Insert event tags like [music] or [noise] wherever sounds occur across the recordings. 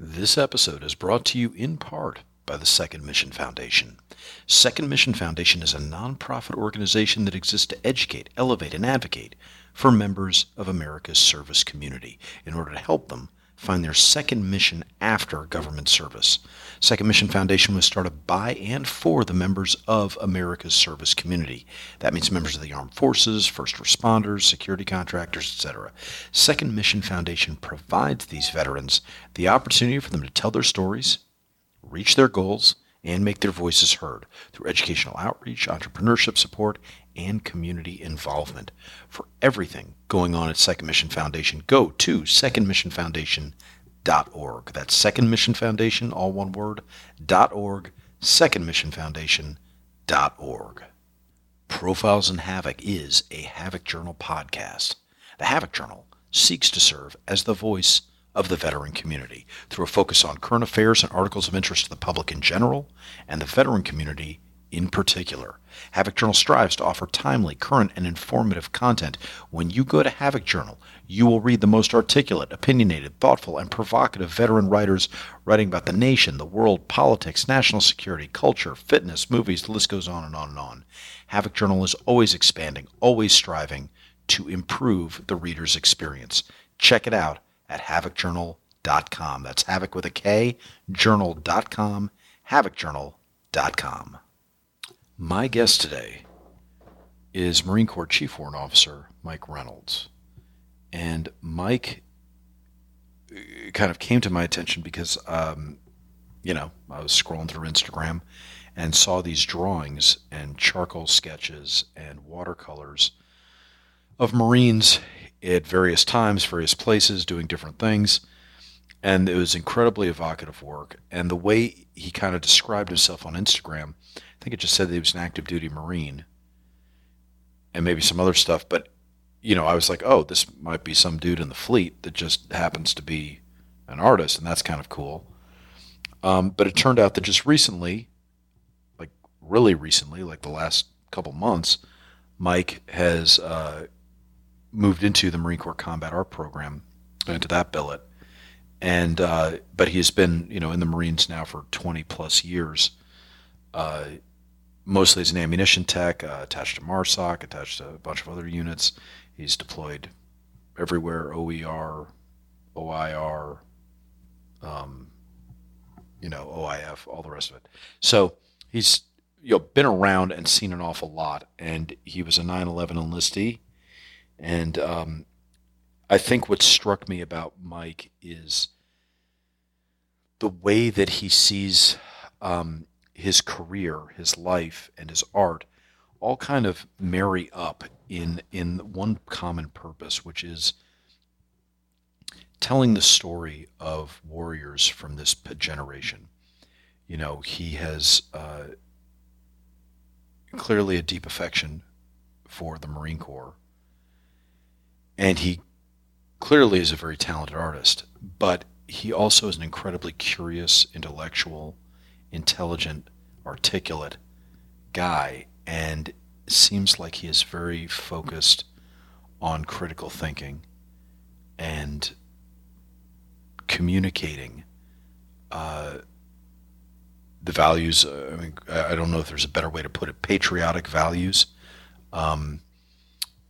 This episode is brought to you in part by the Second Mission Foundation. Second Mission Foundation is a nonprofit organization that exists to educate, elevate, and advocate for members of America's service community in order to help them find their second mission after government service. Second Mission Foundation was started by and for the members of America's service community. That means members of the armed forces, first responders, security contractors, etc. Second Mission Foundation provides these veterans the opportunity for them to tell their stories, reach their goals, and make their voices heard through educational outreach, entrepreneurship support, and community involvement. For everything going on at Second Mission Foundation, go to secondmissionfoundation.org. That's Second Mission Foundation, all one word, dot .org, secondmissionfoundation.org. Profiles in Havoc is a Havoc Journal podcast. The Havoc Journal seeks to serve as the voice of the veteran community through a focus on current affairs and articles of interest to the public in general and the veteran community in particular. Havoc Journal strives to offer timely, current, and informative content. When you go to Havoc Journal, you will read the most articulate, opinionated, thoughtful, and provocative veteran writers writing about the nation, the world, politics, national security, culture, fitness, movies, the list goes on and on and on. Havoc Journal is always expanding, always striving to improve the reader's experience. Check it out at havocjournal.com. That's havoc with a K, journal.com, havocjournal.com. My guest today is Marine Corps Chief Warrant Officer Mike Reynolds. And Mike uh, kind of came to my attention because, um, you know, I was scrolling through Instagram and saw these drawings and charcoal sketches and watercolors of Marines at various times, various places, doing different things. And it was incredibly evocative work. And the way he kind of described himself on Instagram – think it just said that he was an active duty Marine and maybe some other stuff. But, you know, I was like, oh, this might be some dude in the fleet that just happens to be an artist, and that's kind of cool. Um, but it turned out that just recently, like really recently, like the last couple months, Mike has uh, moved into the Marine Corps Combat Art Program, into that billet, and uh, but he's been you know in the Marines now for 20 plus years. Uh, mostly as an ammunition tech, uh, attached to MARSOC, attached to a bunch of other units. He's deployed everywhere, OEF, OIR, um, you know, OIF, all the rest of it. So he's you know been around and seen an awful lot, and he was a 9/11 enlistee, and um, I think what struck me about Mike is the way that he sees um, his career, his life, and his art all kind of marry up in in one common purpose, which is telling the story of warriors from this generation. You know, he has uh, clearly a deep affection for the Marine Corps, and he clearly is a very talented artist, but he also is an incredibly curious, intellectual, intelligent, articulate guy, and seems like he is very focused on critical thinking and communicating uh, the values. Uh, I mean, I don't know if there's a better way to put it. Patriotic values, um,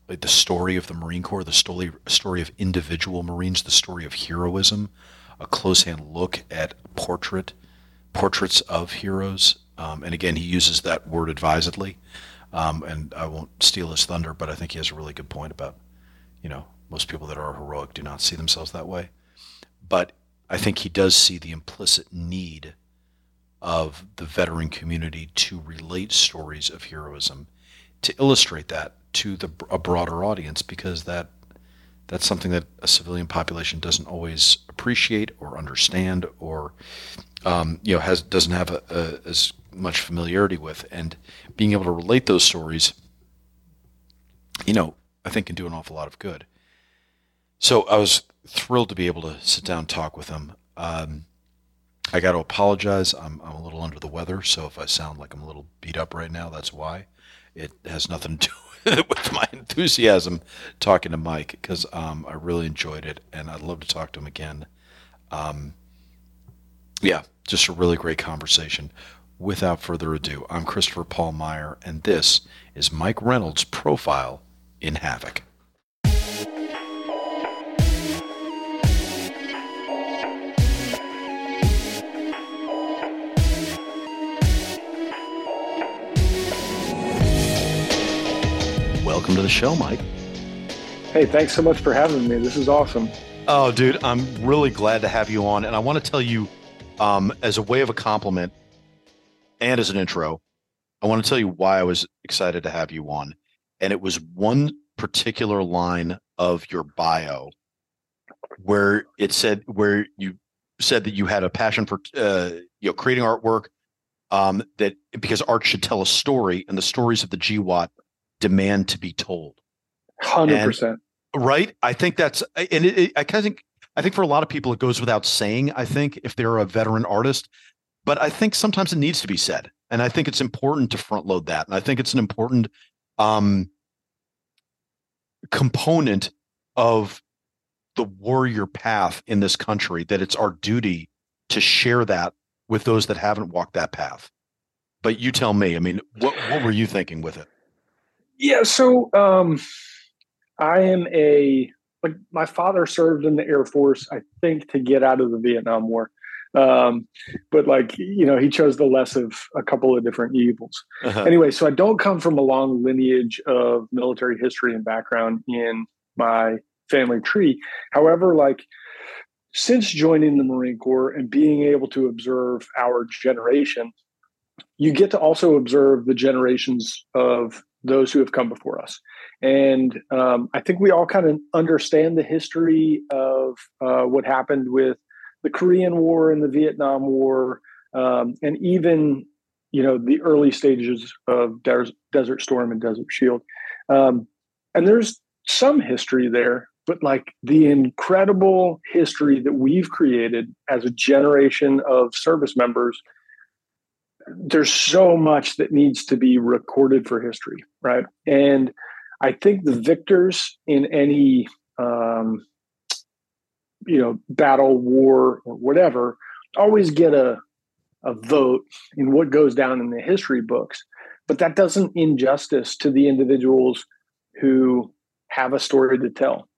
like the story of the Marine Corps, the story story of individual Marines, the story of heroism, a close hand look at portrait portraits of heroes. Um, and again, he uses that word advisedly. Um, and I won't steal his thunder, but I think he has a really good point about, you know, most people that are heroic do not see themselves that way. But I think he does see the implicit need of the veteran community to relate stories of heroism, to illustrate that to the, a broader audience, because that that's something that a civilian population doesn't always appreciate or understand or um, you know has doesn't have a, a, as much familiarity with. And being able to relate those stories you know i think can do an awful lot of good. So i was thrilled to be able to sit down and talk with him. Um, i got to apologize. I'm, I'm a little under the weather so if i sound like i'm a little beat up right now that's why. It has nothing to do [laughs] with my enthusiasm talking to Mike because um, I really enjoyed it and I'd love to talk to him again. Um, Yeah, just a really great conversation. Without further ado, I'm Christopher Paul Meyer, and this is Mike Reynolds' profile in Havoc. Welcome to the show, Mike. Hey, thanks so much for having me. This is awesome. Oh, dude, I'm really glad to have you on. And I want to tell you, um, as a way of a compliment and as an intro, I want to tell you why I was excited to have you on. And it was one particular line of your bio where it said, where you said that you had a passion for, uh, you know, creating artwork, um, that because art should tell a story and the stories of the GWOT demand to be told. Hundred percent. Right. I think that's and it, it, I kind of think I think for a lot of people it goes without saying. I think if they're a veteran artist, but I think sometimes it needs to be said, and I think it's important to front load that, and I think it's an important um, component of the warrior path in this country that it's our duty to share that with those that haven't walked that path. But you tell me. I mean, what what were you thinking with it? Yeah, so um, I am a like my father served in the Air Force, I think, to get out of the Vietnam War. Um, but like you know, he chose the less of a couple of different evils. Uh-huh. Anyway, so I don't come from a long lineage of military history and background in my family tree. However, like since joining the Marine Corps and being able to observe our generation, you get to also observe the generations of those who have come before us. And um, I think we all kind of understand the history of uh, what happened with the Korean War and the Vietnam War, um, and even you know the early stages of Des- Desert Storm and Desert Shield. Um, and there's some history there, but like the incredible history that we've created as a generation of service members there's so much that needs to be recorded for history, right? And I think the victors in any um, you know battle, war, or whatever always get a a vote in what goes down in the history books, but that doesn't injustice to the individuals who have a story to tell.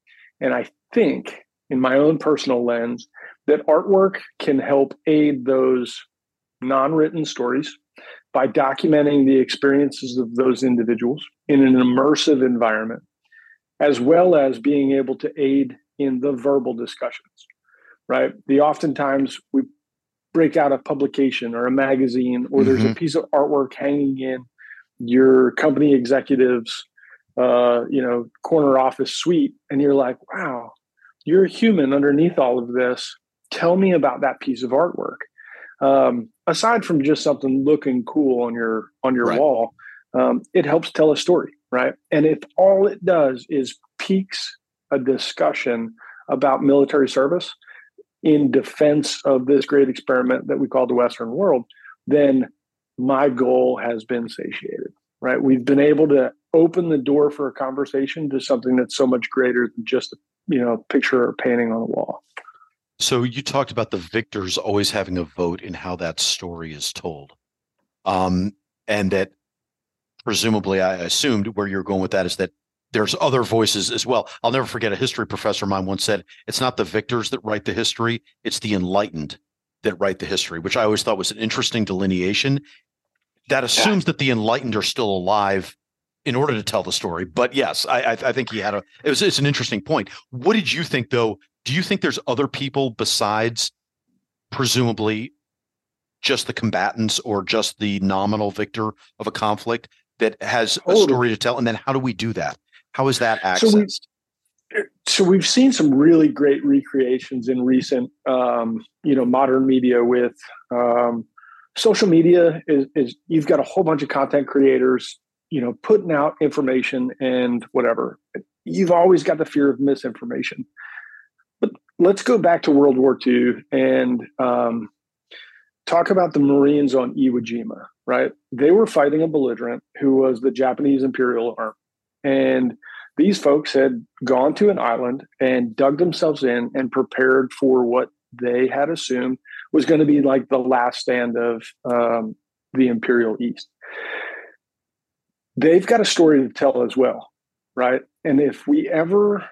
And I think, in my own personal lens, that artwork can help aid those non written stories by documenting the experiences of those individuals in an immersive environment, as well as being able to aid in the verbal discussions, right? The oftentimes we break out a publication or a magazine, or mm-hmm. there's a mm-hmm. piece of artwork hanging in your company executives, uh, you know, corner office suite, and you're like, wow, you're a human underneath all of this. Tell me about that piece of artwork um, aside from just something looking cool on your on your right. wall, um, it helps tell a story, right? And if all it does is piques a discussion about military service in defense of this great experiment that we call the Western world, then my goal has been satiated, right? We've been able to open the door for a conversation to something that's so much greater than just a you know picture or painting on the wall. So you talked about the victors always having a vote in how that story is told. Um, and that presumably I assumed where you're going with that is that there's other voices as well. I'll never forget a history professor of mine once said, it's not the victors that write the history, it's the enlightened that write the history, which I always thought was an interesting delineation. That assumes yeah. that the enlightened are still alive in order to tell the story. But yes, I, I, I think he had a. It was it's an interesting point. What did you think though do you think there's other people besides presumably just the combatants or just the nominal victor of a conflict that has a story to tell? And then how do we do that? How is that accessed so, we, so we've seen some really great recreations in recent um, you know modern media with um, social media is, is you've got a whole bunch of content creators you know putting out information and whatever. You've always got the fear of misinformation let's go back to World War II and um, talk about the Marines on Iwo Jima, right? They were fighting a belligerent who was the Japanese Imperial Army. And these folks had gone to an island and dug themselves in and prepared for what they had assumed was going to be like the last stand of um, the Imperial East. They've got a story to tell as well, right? And if we ever,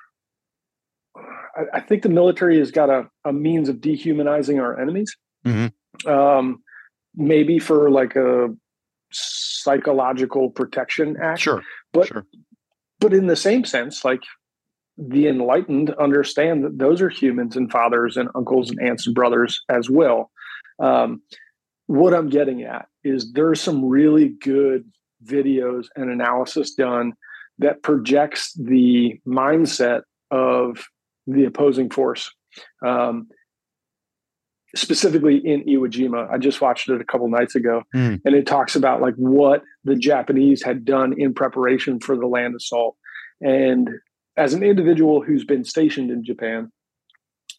I, I think the military has got a, a, means of dehumanizing our enemies. Mm-hmm. Um, maybe for like a psychological protection act. Sure. But sure. but in the same sense, like the enlightened understand that those are humans and fathers and uncles and aunts and brothers as well. Um, what I'm getting at is there's some really good videos and analysis done that projects the mindset of the opposing force. Um, specifically in Iwo Jima. I just watched it a couple nights ago, mm. and it talks about like what the Japanese had done in preparation for the land assault. And as an individual who's been stationed in Japan,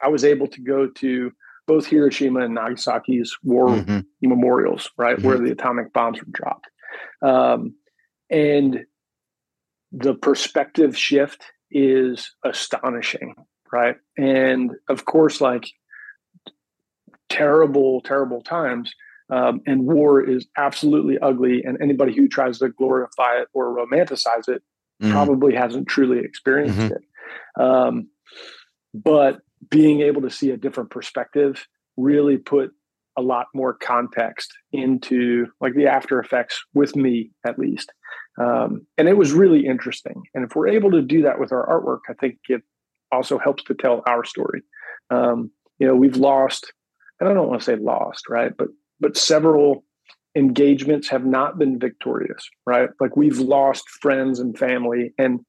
I was able to go to both Hiroshima and Nagasaki's war mm-hmm. memorials, right, mm-hmm. where the atomic bombs were dropped. Um, and the perspective shift is astonishing, right? And of course, like terrible, terrible times. Um, and war is absolutely ugly. And anybody who tries to glorify it or romanticize it mm-hmm. probably hasn't truly experienced mm-hmm. it. Um, but being able to see a different perspective really put a lot more context into like the after effects with me at least um, and it was really interesting and if we're able to do that with our artwork i think it also helps to tell our story um, you know we've lost and I don't want to say lost, right? But but several engagements have not been victorious, right? Like we've lost friends and family, and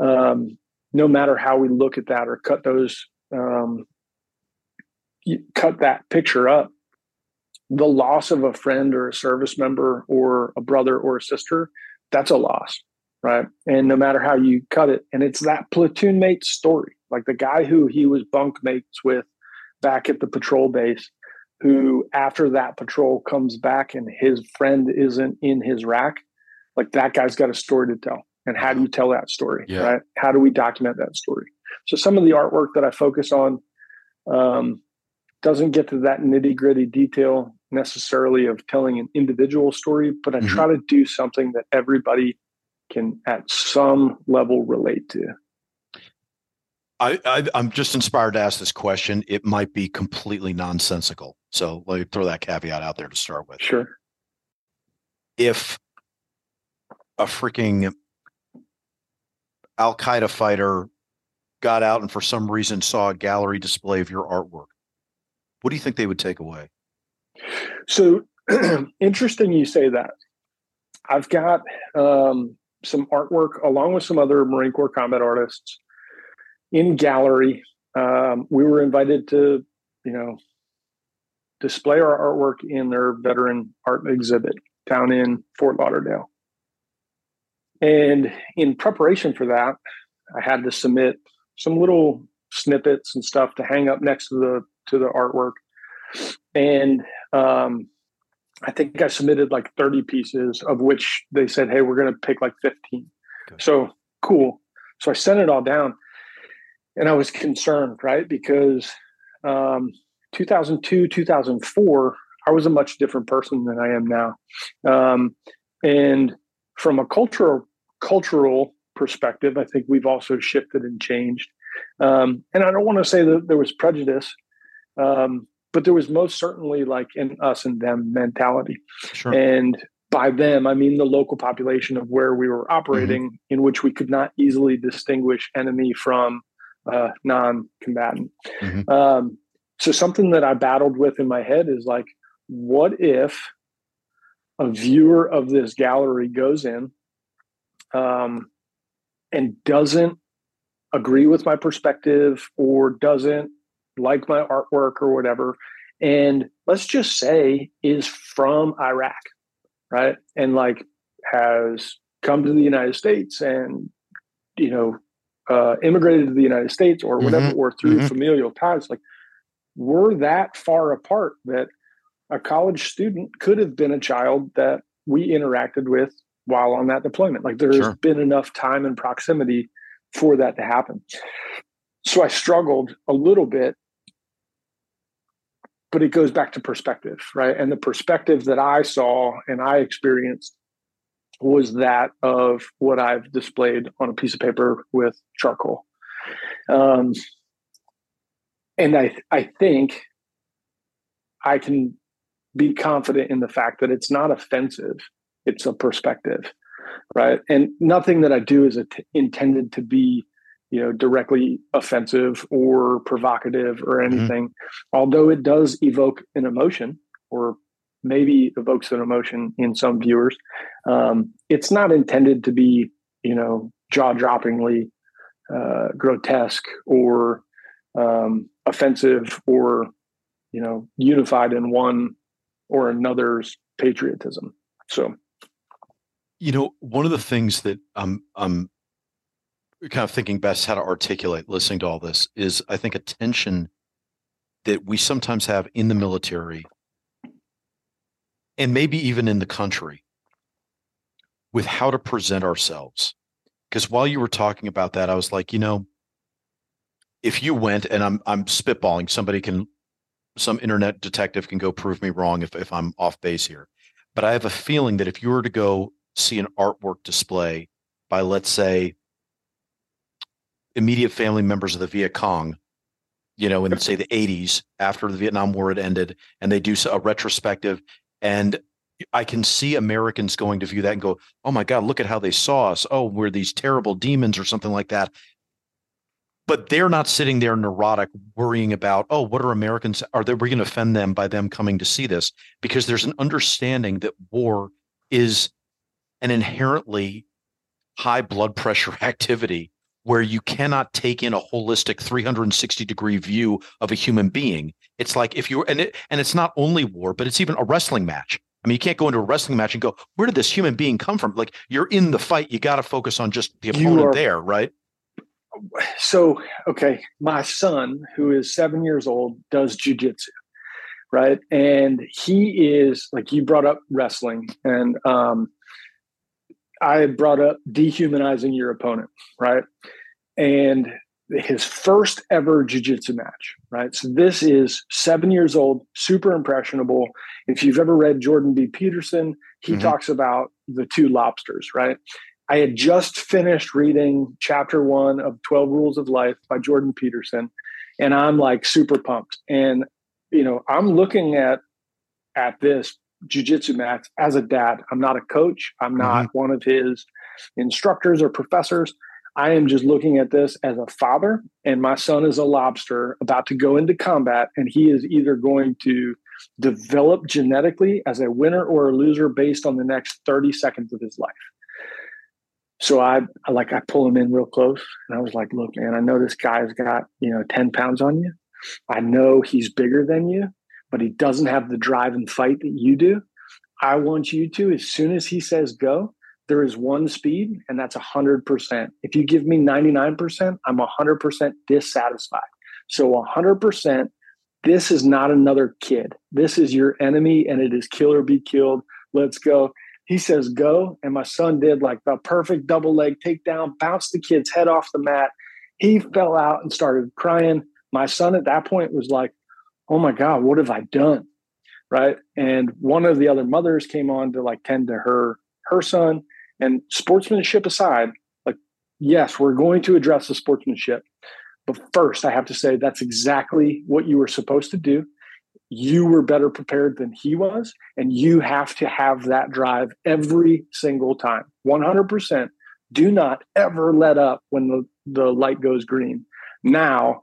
um, no matter how we look at that or cut those um, cut that picture up, the loss of a friend or a service member or a brother or a sister, that's a loss, right? And no matter how you cut it, and it's that platoon mate story, like the guy who he was bunk mates with back at the patrol base who after that patrol comes back and his friend isn't in his rack like that guy's got a story to tell and how do you tell that story yeah. right how do we document that story so some of the artwork that i focus on um, doesn't get to that nitty gritty detail necessarily of telling an individual story but i mm-hmm. try to do something that everybody can at some level relate to I, I am just inspired to ask this question. It might be completely nonsensical, so let me throw that caveat out there to start with. Sure. If a freaking Al Qaeda fighter got out and for some reason saw a gallery display of your artwork, what do you think they would take away? So [clears throat] interesting you say that. I've got um, some artwork along with some other Marine Corps combat artists in gallery. Um, we were invited to, you know, display our artwork in their veteran art exhibit down in Fort Lauderdale. And in preparation for that, I had to submit some little snippets and stuff to hang up next to the to the artwork. And um, I think I submitted like 30 pieces, of which they said, "Hey, we're going to pick like 15." Okay. So cool. So I sent it all down, and I was concerned, right? Because um, 2002, 2004, I was a much different person than I am now. Um, and from a cultural cultural perspective, I think we've also shifted and changed. Um, and I don't want to say that there was prejudice, um, but there was most certainly like an us and them mentality. Sure. And by them, I mean the local population of where we were operating, mm-hmm. in which we could not easily distinguish enemy from uh, non-combatant. Mm-hmm. Um, so something that I battled with in my head is like, what if a viewer of this gallery goes in um, and doesn't agree with my perspective or doesn't like my artwork or whatever, and let's just say is from Iraq, right? And like has come to the United States and you know uh, immigrated to the United States or whatever, mm-hmm. or through mm-hmm. familial ties, like we're that far apart that a college student could have been a child that we interacted with while on that deployment. Like there's sure. been enough time and proximity for that to happen. So I struggled a little bit but it goes back to perspective, right? And the perspective that I saw and I experienced was that of what I've displayed on a piece of paper with charcoal. Um, and I, I think I can be confident in the fact that it's not offensive; it's a perspective, right? And nothing that I do is intended to be you know directly offensive or provocative or mm-hmm. anything mm-hmm. although it does evoke an emotion or maybe evokes an emotion in some viewers um, it's not intended to be you know jaw-droppingly uh, grotesque or um, offensive or you know unified in one or another's patriotism so you know one of the things that i'm i'm kind of thinking best how to articulate listening to all this is I think a tension that we sometimes have in the military and maybe even in the country with how to present ourselves. Because while you were talking about that, I was like, you know, if you went and I'm I'm spitballing, somebody can some internet detective can go prove me wrong if, if I'm off base here. But I have a feeling that if you were to go see an artwork display by let's say immediate family members of the Viet Cong, you know, in say the 80s after the Vietnam War had ended, and they do a retrospective. And I can see Americans going to view that and go, oh my God, look at how they saw us. Oh, we're these terrible demons or something like that. But they're not sitting there neurotic, worrying about, oh, what are Americans? Are they, we going to offend them by them coming to see this? Because there's an understanding that war is an inherently high blood pressure [laughs] activity where you cannot take in a holistic 360 degree view of a human being. It's like if you and it and it's not only war, but it's even a wrestling match. I mean, you can't go into a wrestling match and go, where did this human being come from? Like you're in the fight, you got to focus on just the opponent are, there, right? So, okay, my son, who is seven years old, does jujitsu, right? And he is like you brought up wrestling, and um, I brought up dehumanizing your opponent, right? And his first ever jiu-jitsu match, right? So this is seven years old, super impressionable. If you've ever read Jordan B. Peterson, he mm-hmm. talks about the two lobsters, right? I had just finished reading chapter one of 12 Rules of Life by Jordan Peterson, and I'm like super pumped. And you know, I'm looking at at this jujitsu match as a dad. I'm not a coach. I'm not mm-hmm. one of his instructors or professors. I am just looking at this as a father, and my son is a lobster about to go into combat, and he is either going to develop genetically as a winner or a loser based on the next 30 seconds of his life. So I, I like I pull him in real close, and I was like, "Look, man, I know this guy's got you know 10 pounds on you. I know he's bigger than you but he doesn't have the drive and fight that you do. I want you to, as soon as he says go, there is one speed, and that's 100%. If you give me 99%, I'm 100% dissatisfied. So 100%, this is not another kid. This is your enemy, and it is kill or be killed. Let's go. He says go, and my son did like the perfect double leg takedown, bounced the kid's head off the mat. He fell out and started crying. My son at that point was like, oh my God, what have I done? Right. And one of the other mothers came on to like tend to her her son. And sportsmanship aside, like, yes, we're going to address the sportsmanship. But first, I have to say that's exactly what you were supposed to do. You were better prepared than he was, and you have to have that drive every single time. 100%. Do not ever let up when the, the light goes green. Now,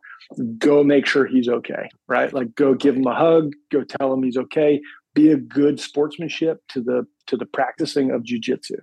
go make sure he's okay, right? Like go give him a hug, go tell him he's okay. Be a good sportsmanship to the to the practicing of jujitsu.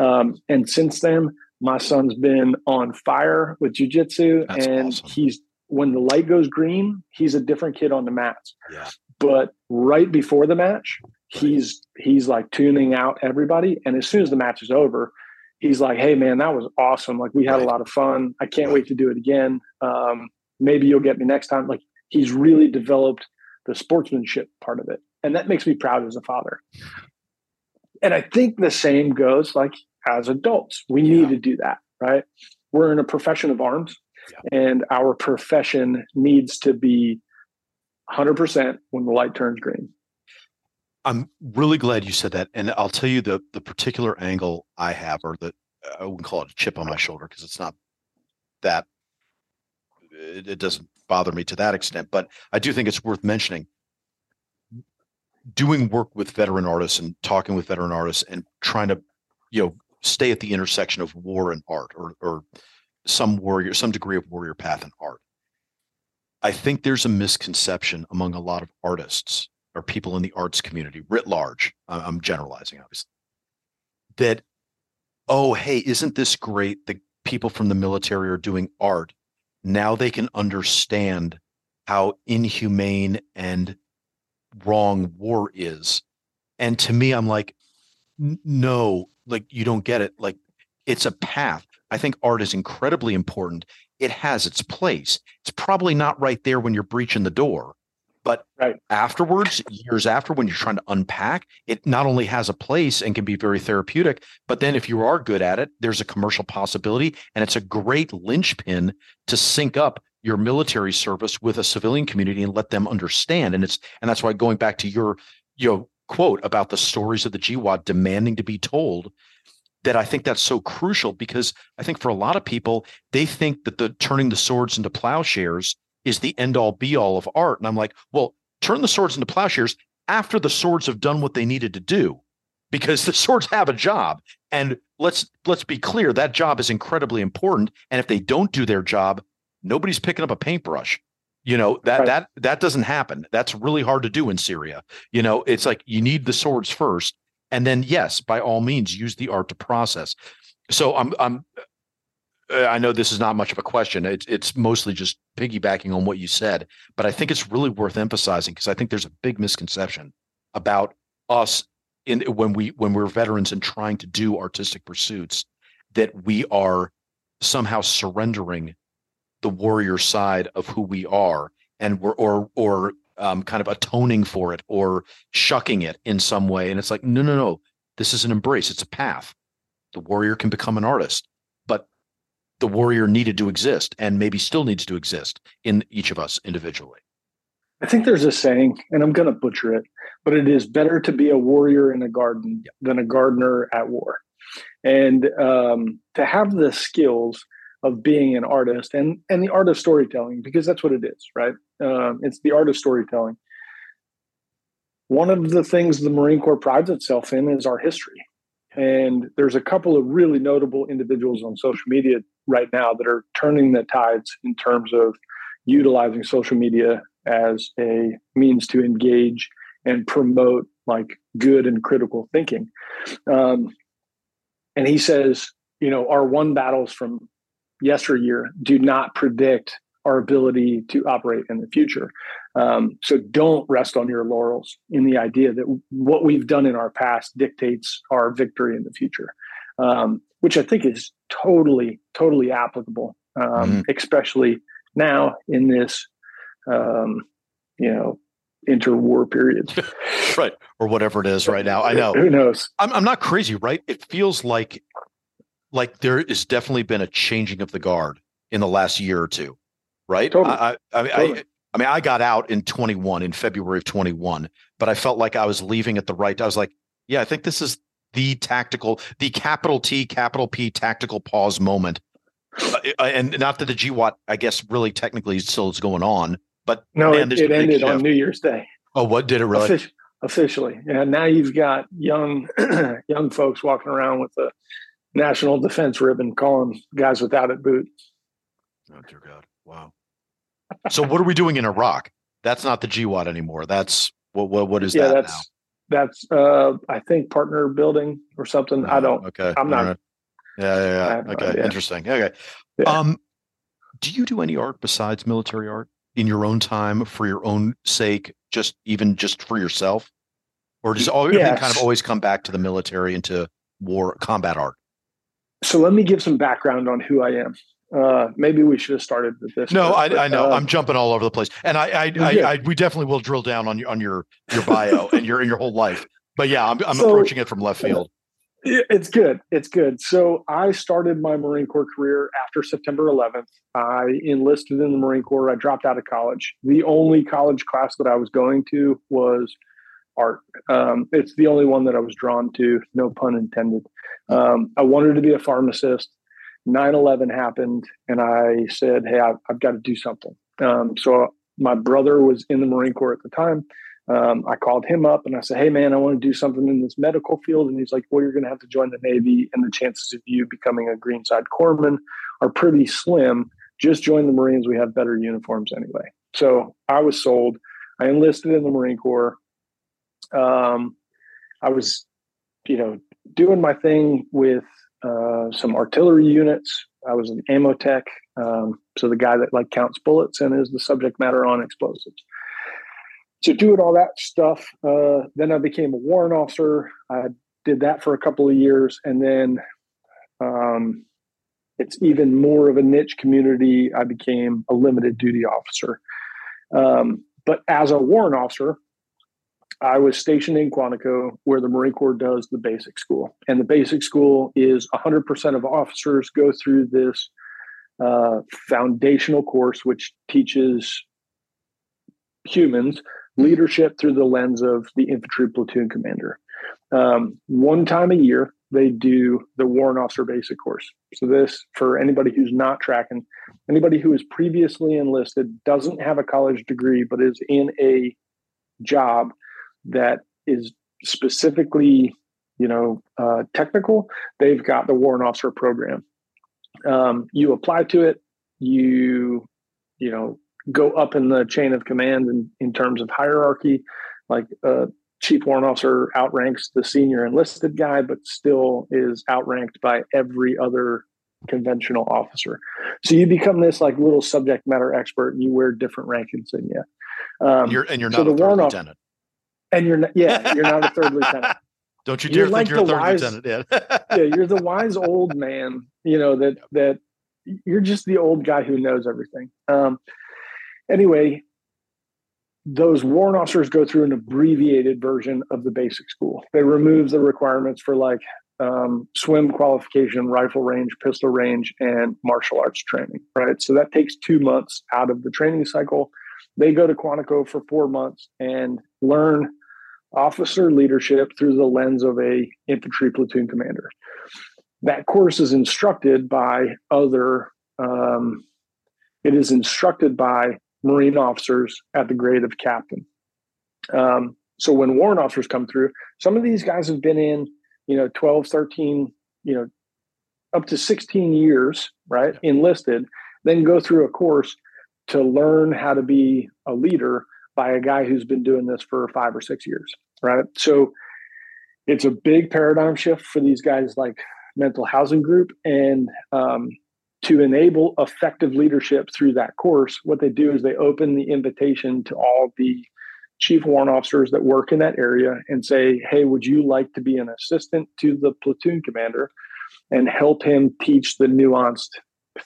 Um, and since then, my son's been on fire with jujitsu, and awesome. he's when the light goes green, he's a different kid on the mats. Yeah. But right before the match, he's he's like tuning out everybody, and as soon as the match is over, he's like, "Hey, man, that was awesome! Like we had right. a lot of fun. I can't right. wait to do it again." Um, maybe you'll get me next time. Like he's really developed the sportsmanship part of it. And that makes me proud as a father. And I think the same goes like as adults. We yeah. need to do that, right? We're in a profession of arms, yeah. and our profession needs to be 100% when the light turns green. I'm really glad you said that, and I'll tell you the the particular angle I have, or that I wouldn't call it a chip on my shoulder because it's not that. It, it doesn't bother me to that extent, but I do think it's worth mentioning. Doing work with veteran artists and talking with veteran artists and trying to, you know, stay at the intersection of war and art, or or some warrior, some degree of warrior path and art. I think there's a misconception among a lot of artists or people in the arts community writ large. I'm generalizing, obviously, that, oh, hey, isn't this great that people from the military are doing art? Now they can understand how inhumane and wrong war is. And to me, I'm like, no, like you don't get it. Like it's a path. I think art is incredibly important. It has its place. It's probably not right there when you're breaching the door, but right. afterwards, years after, when you're trying to unpack, it not only has a place and can be very therapeutic, but then if you are good at it, there's a commercial possibility, and it's a great linchpin to sync up your military service with a civilian community and let them understand. And it's and that's why going back to your you know quote about the stories of the GWOT demanding to be told that I think that's so crucial because I think for a lot of people, they think that the turning the swords into plowshares is the end all be all of art. And I'm like, well, turn the swords into plowshares after the swords have done what they needed to do because the [laughs] swords have a job. And let's let's be clear that job is incredibly important. And if they don't do their job nobody's picking up a paintbrush. You know that right. that that doesn't happen. That's really hard to do in syria. You know it's like you need the swords first. And then yes by all means use the art to process. So i'm i'm i know this is not much of a question it's it's mostly just piggybacking on what you said but i think it's really worth emphasizing because i think there's a big misconception about us in when we when we're veterans and trying to do artistic pursuits that we are somehow surrendering the warrior side of who we are and we're or or um, kind of atoning for it or shucking it in some way. And it's like, no, no, no. This is an embrace. It's a path. The warrior can become an artist, the warrior needed to exist and maybe still needs to exist in each of us individually. I think there's a saying, and I'm going to butcher it, but it is better to be a warrior in a garden yep. than a gardener at war. And um, to have the skills of being an artist and and the art of storytelling because that's what it is right um, it's the art of storytelling one of the things the marine corps prides itself in is our history and there's a couple of really notable individuals on social media right now that are turning the tides in terms of utilizing social media as a means to engage and promote like good and critical thinking. Um, and he says you know our one battles from yesteryear do not predict our ability to operate in the future. Um, so don't rest on your laurels in the idea that what we've done in our past dictates our victory in the future, um, which I think is totally, totally applicable, um, mm. especially now in this, um, you know, interwar period. [laughs] right. Or whatever it is right now. I know. Who knows? I'm, I'm not crazy, right? It feels like like there has definitely been a changing of the guard in the last year or two, right? Totally. I, I, I, totally. I, I mean, I got out in 21 in February of 21, but I felt like I was leaving at the right. I was like, yeah, I think this is the tactical, the capital T, capital P tactical pause moment. Uh, uh and not that the GWOT, I guess, really technically still is going on, but no, man, it, it ended on New Year's Day. Oh, what did it really? Offic- officially, yeah. Now you've got young, [clears throat] young folks walking around with a national defense ribbon calling guys without it boot. Oh dear God! Wow. So what are we doing in Iraq? That's not the GWOT anymore. That's what what what is yeah, that that's, now? That's uh I think partner building or something. I don't. Okay. I'm not. Right. Yeah, yeah, yeah. Okay. No Interesting. Okay. Yeah. Um, do you do any art besides military art in your own time for your own sake, just even just for yourself, or does all everything yes. kind of always come back to the military and to war combat art? So let me give some background on who I am. Uh, maybe we should have started with this. No, I, but, I, know uh, I'm jumping all over the place, and I, I, I, I, we definitely will drill down on your on your your bio and your your whole life. But yeah, I'm I'm so, approaching it from left field. It's good. It's good. So I started my Marine Corps career after September 11th. I enlisted in the Marine Corps. I dropped out of college. The only college class that I was going to was art. Um, it's the only one that I was drawn to, no pun intended. Um, I wanted to be a pharmacist. 9 11 happened, and I said, Hey, I've, I've got to do something. Um, so my brother was in the Marine Corps at the time. Um, I called him up and I said, Hey, man, I want to do something in this medical field. And he's like, Well, you're going to have to join the Navy, and the chances of you becoming a Greenside Corpsman are pretty slim. Just join the Marines. We have better uniforms anyway. So I was sold. I enlisted in the Marine Corps. Um, I was, you know, doing my thing with uh, some artillery units. I was an ammo tech, um, so the guy that like counts bullets and is the subject matter on explosives. So doing all that stuff, uh, then I became a warrant officer. I did that for a couple of years, and then um, it's even more of a niche community. I became a limited duty officer. Um, but as a warrant officer, I was stationed in Quantico, where the Marine Corps does the basic school. And the basic school is 100% of officers go through this uh, foundational course, which teaches humans leadership through the lens of the infantry platoon commander. Um, one time a year, they do the warrant officer basic course. So, this, for anybody who's not tracking, anybody who is previously enlisted, doesn't have a college degree, but is in a job that is specifically, you know, uh, technical, they've got the warrant officer program. Um, you apply to it, you, you know, go up in the chain of command in, in terms of hierarchy. Like uh, chief warrant officer outranks the senior enlisted guy, but still is outranked by every other conventional officer. So you become this like little subject matter expert, and you wear different rank insignia. Um, and you're and you're not so a third lieutenant and you're not, yeah, you're not a third lieutenant. [laughs] Don't you dare you're think like you're a third wise, lieutenant? Yeah. [laughs] yeah, you're the [laughs] wise old man. You know that that you're just the old guy who knows everything. Um, anyway, those warrant officers go through an abbreviated version of the basic school. They remove the requirements for like um, swim qualification, rifle range, pistol range, and martial arts training. Right, so that takes two months out of the training cycle. They go to Quantico for four months and learn officer leadership through the lens of a infantry platoon commander. That course is instructed by other. Um, it is instructed by Marine officers at the grade of captain. Um, so when warrant officers come through, some of these guys have been in, you know, 12, 13, you know, up to 16 years, right? Enlisted, then go through a course to learn how to be a leader by a guy who's been doing this for five or six years, right? So it's a big paradigm shift for these guys like mental housing group and um, to enable effective leadership through that course what they do is they open the invitation to all the chief warrant officers that work in that area and say hey would you like to be an assistant to the platoon commander and help him teach the nuanced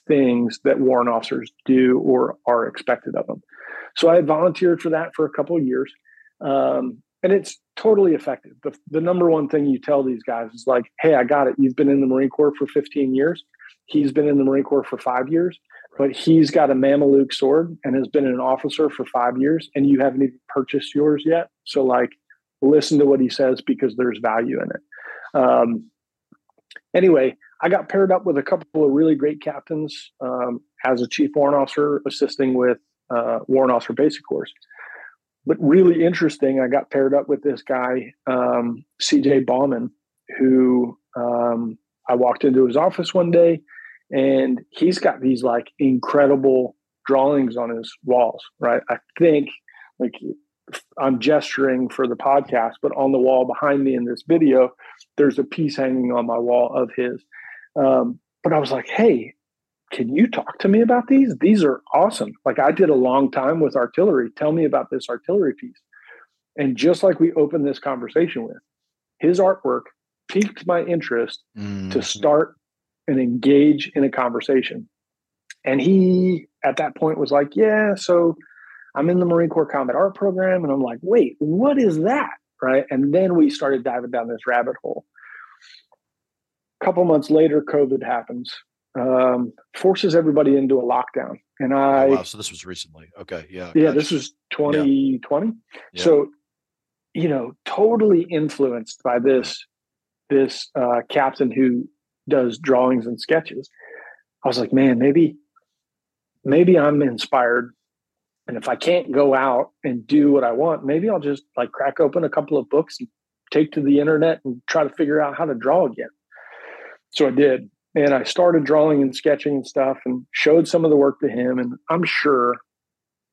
things that warrant officers do or are expected of them so I volunteered for that for a couple of years. Um, and it's totally effective. The, the number one thing you tell these guys is like, hey, I got it. You've been in the Marine Corps for 15 years. He's been in the Marine Corps for five years, but he's got a Mameluke sword and has been an officer for five years, and you haven't even purchased yours yet. So, like, listen to what he says because there's value in it. Um, anyway, I got paired up with a couple of really great captains um, as a chief warrant officer, assisting with uh, warrant officer basic course. But really interesting, I got paired up with this guy, um, CJ Baumann, who um, I walked into his office one day and he's got these like incredible drawings on his walls, right? I think like I'm gesturing for the podcast, but on the wall behind me in this video, there's a piece hanging on my wall of his. Um, but I was like, hey, can you talk to me about these? These are awesome. Like I did a long time with artillery. Tell me about this artillery piece. And just like we opened this conversation with, his artwork piqued my interest mm. to start and engage in a conversation. And he, at that point, was like, Yeah, so I'm in the Marine Corps Combat Art Program. And I'm like, Wait, what is that? Right. And then we started diving down this rabbit hole. A couple months later, COVID happens, um, forces everybody into a lockdown. And I, oh, wow, so this was recently. Okay. Yeah. Yeah. Gotcha. This was 2020. Yeah. Yeah. So, you know, totally influenced by this, this uh, captain who does drawings and sketches. I was like, man, maybe, maybe I'm inspired. And if I can't go out and do what I want, maybe I'll just like crack open a couple of books and take to the internet and try to figure out how to draw again. So I did. And I started drawing and sketching and stuff and showed some of the work to him. And I'm sure,